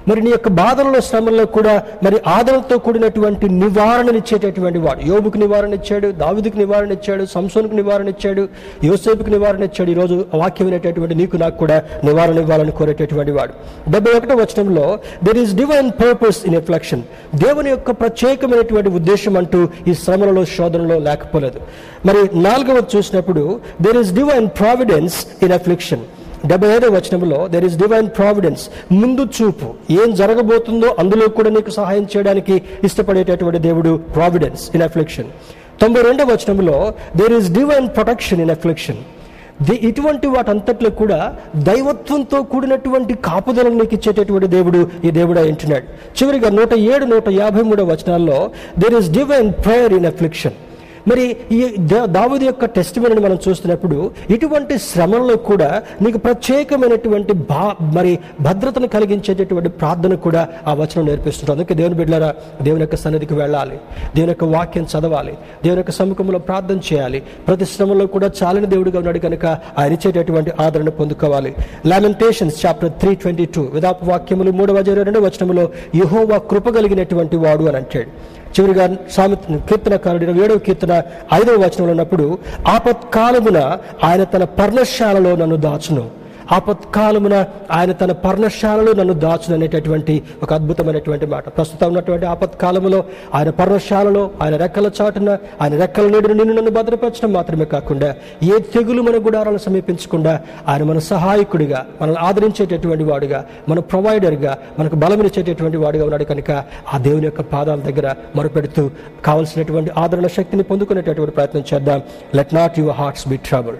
మరి నీ యొక్క బాధలలో శ్రమల్లో కూడా మరి ఆదరణతో కూడినటువంటి నివారణనిచ్చేటటువంటి వాడు. యోగుకు నివారణ ఇచ్చాడు దావిదికి నివారణ ఇచ్చాడు సంసోనికి నివారణ ఇచ్చాడు యోసేపుకి నివారణ ఇచ్చాడు. ఈరోజు వాక్యం వినేటటువంటి నీకు నాకు కూడా నివారణ ఇవ్వాలని కోరేటటువంటి వాడు. డెబ్బై ఒకటో వచనంలో there is divine purpose in affliction దేవుని యొక్క ప్రత్యేకమైనటువంటి ఉద్దేశం అంటూ ఈ శ్రమలలో శోధనలో లేకపోలేదు. మరి నాలుగవది చూసినప్పుడు there is divine providence in affliction డెబ్బై ఐదో వచనంలో దెర్ ఇస్ డివైన్ ప్రావిడెన్స్ ముందు చూపు. ఏం జరగబోతుందో అందులో కూడా నీకు సహాయం చేయడానికి ఇష్టపడేటటువంటి దేవుడు ప్రావిడెన్స్ ఇన్ అఫ్లిక్షన్ తొంభై రెండో వచనంలో there is divine protection in affliction the ఇటువంటి వాటంతట్లో కూడా దైవత్వంతో కూడినటువంటి కాపుదలను నీకు ఇచ్చేటటువంటి దేవుడు ఈ దేవుడు అంటున్నాడు చివరిగా నూట ఏడు నూట యాభై మూడో వచనాల్లో there is divine prayer in affliction మరి ఈ దావుది యొక్క టెస్ట్ మనం చూస్తున్నప్పుడు ఇటువంటి శ్రమంలో కూడా నీకు ప్రత్యేకమైనటువంటి భా మరి భద్రతను కలిగించేటటువంటి ప్రార్థన కూడా ఆ వచనం నేర్పిస్తుంది అందుకే దేవుని బిడ్డారా దేవుని యొక్క సన్నిధికి వెళ్ళాలి. దేవుని యొక్క వాక్యం చదవాలి. దేవుని యొక్క సముఖంలో ప్రార్థన చేయాలి. ప్రతి శ్రమంలో కూడా చాలని దేవుడిగా ఉన్నాడు కనుక ఆయన ఇచ్చేటటువంటి ఆదరణ పొందుకోవాలి. Lamentations chapter three twenty two విదాప వాక్యములు మూడవ రెండు వచనములో యహోవా కృప కలిగినటువంటి వాడు అని అంటాడు. చివరిగా సామెత కీర్తనకారుడు ఇరవై ఏడవ కీర్తన ఐదవ వచనంలో ఉన్నప్పుడు ఆపత్కాలమున ఆయన తన పర్ణశాలలో నన్ను దాచును. ఆపత్కాలమున ఆయన తన పర్ణశాలలో నన్ను దాచుననేటటువంటి ఒక అద్భుతమైనటువంటి మాట. ప్రస్తుతం ఉన్నటువంటి ఆపత్కాలములో ఆయన పర్ణశాలలో ఆయన రెక్కల చాటున ఆయన రెక్కల నీడును నిన్ను నన్ను భద్రపరచడం మాత్రమే కాకుండా ఏ తెగులు మన గుడారాలను సమీపించకుండా ఆయన మన సహాయకుడిగా మనల్ని ఆదరించేటటువంటి వాడుగా మన ప్రొవైడర్గా మనకు బలమినిచ్చేటటువంటి వాడుగా ఉన్నాడు కనుక ఆ దేవుని యొక్క పాదాల దగ్గర మొరపెడుతూ కావలసినటువంటి ఆదరణ శక్తిని పొందుకునేటటువంటి ప్రయత్నం చేద్దాం. Let not your hearts be trouble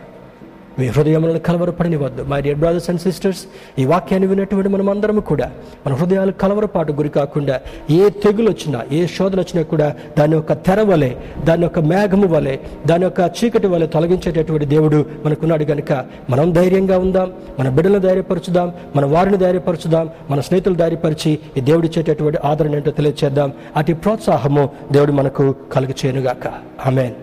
మీ హృదయములను కలవరపడనివద్దు my dear brothers and sisters ఈ వాక్యాన్ని విన్నటువంటి మనం అందరం కూడా మన హృదయాలు కలవరపాటు గురి కాకుండా ఏ తెగులు వచ్చినా ఏ శోధన వచ్చినా కూడా దాని యొక్క తెర వలె దాని యొక్క మేఘము వలె దాని యొక్క చీకటి వలె తొలగించేటటువంటి దేవుడు మనకున్నాడు కనుక మనం ధైర్యంగా ఉందాం మన బిడ్డలను ధైర్యపరచుదాం మన వారిని ధైర్యపరచుదాం మన స్నేహితులు ధైర్యపరిచి ఈ దేవుడు ఇచ్చేటటువంటి ఆదరణ ఏంటో తెలియచేద్దాం. అటు ప్రోత్సాహము దేవుడు మనకు కలుగు చేయనుగాక ఆమెన్.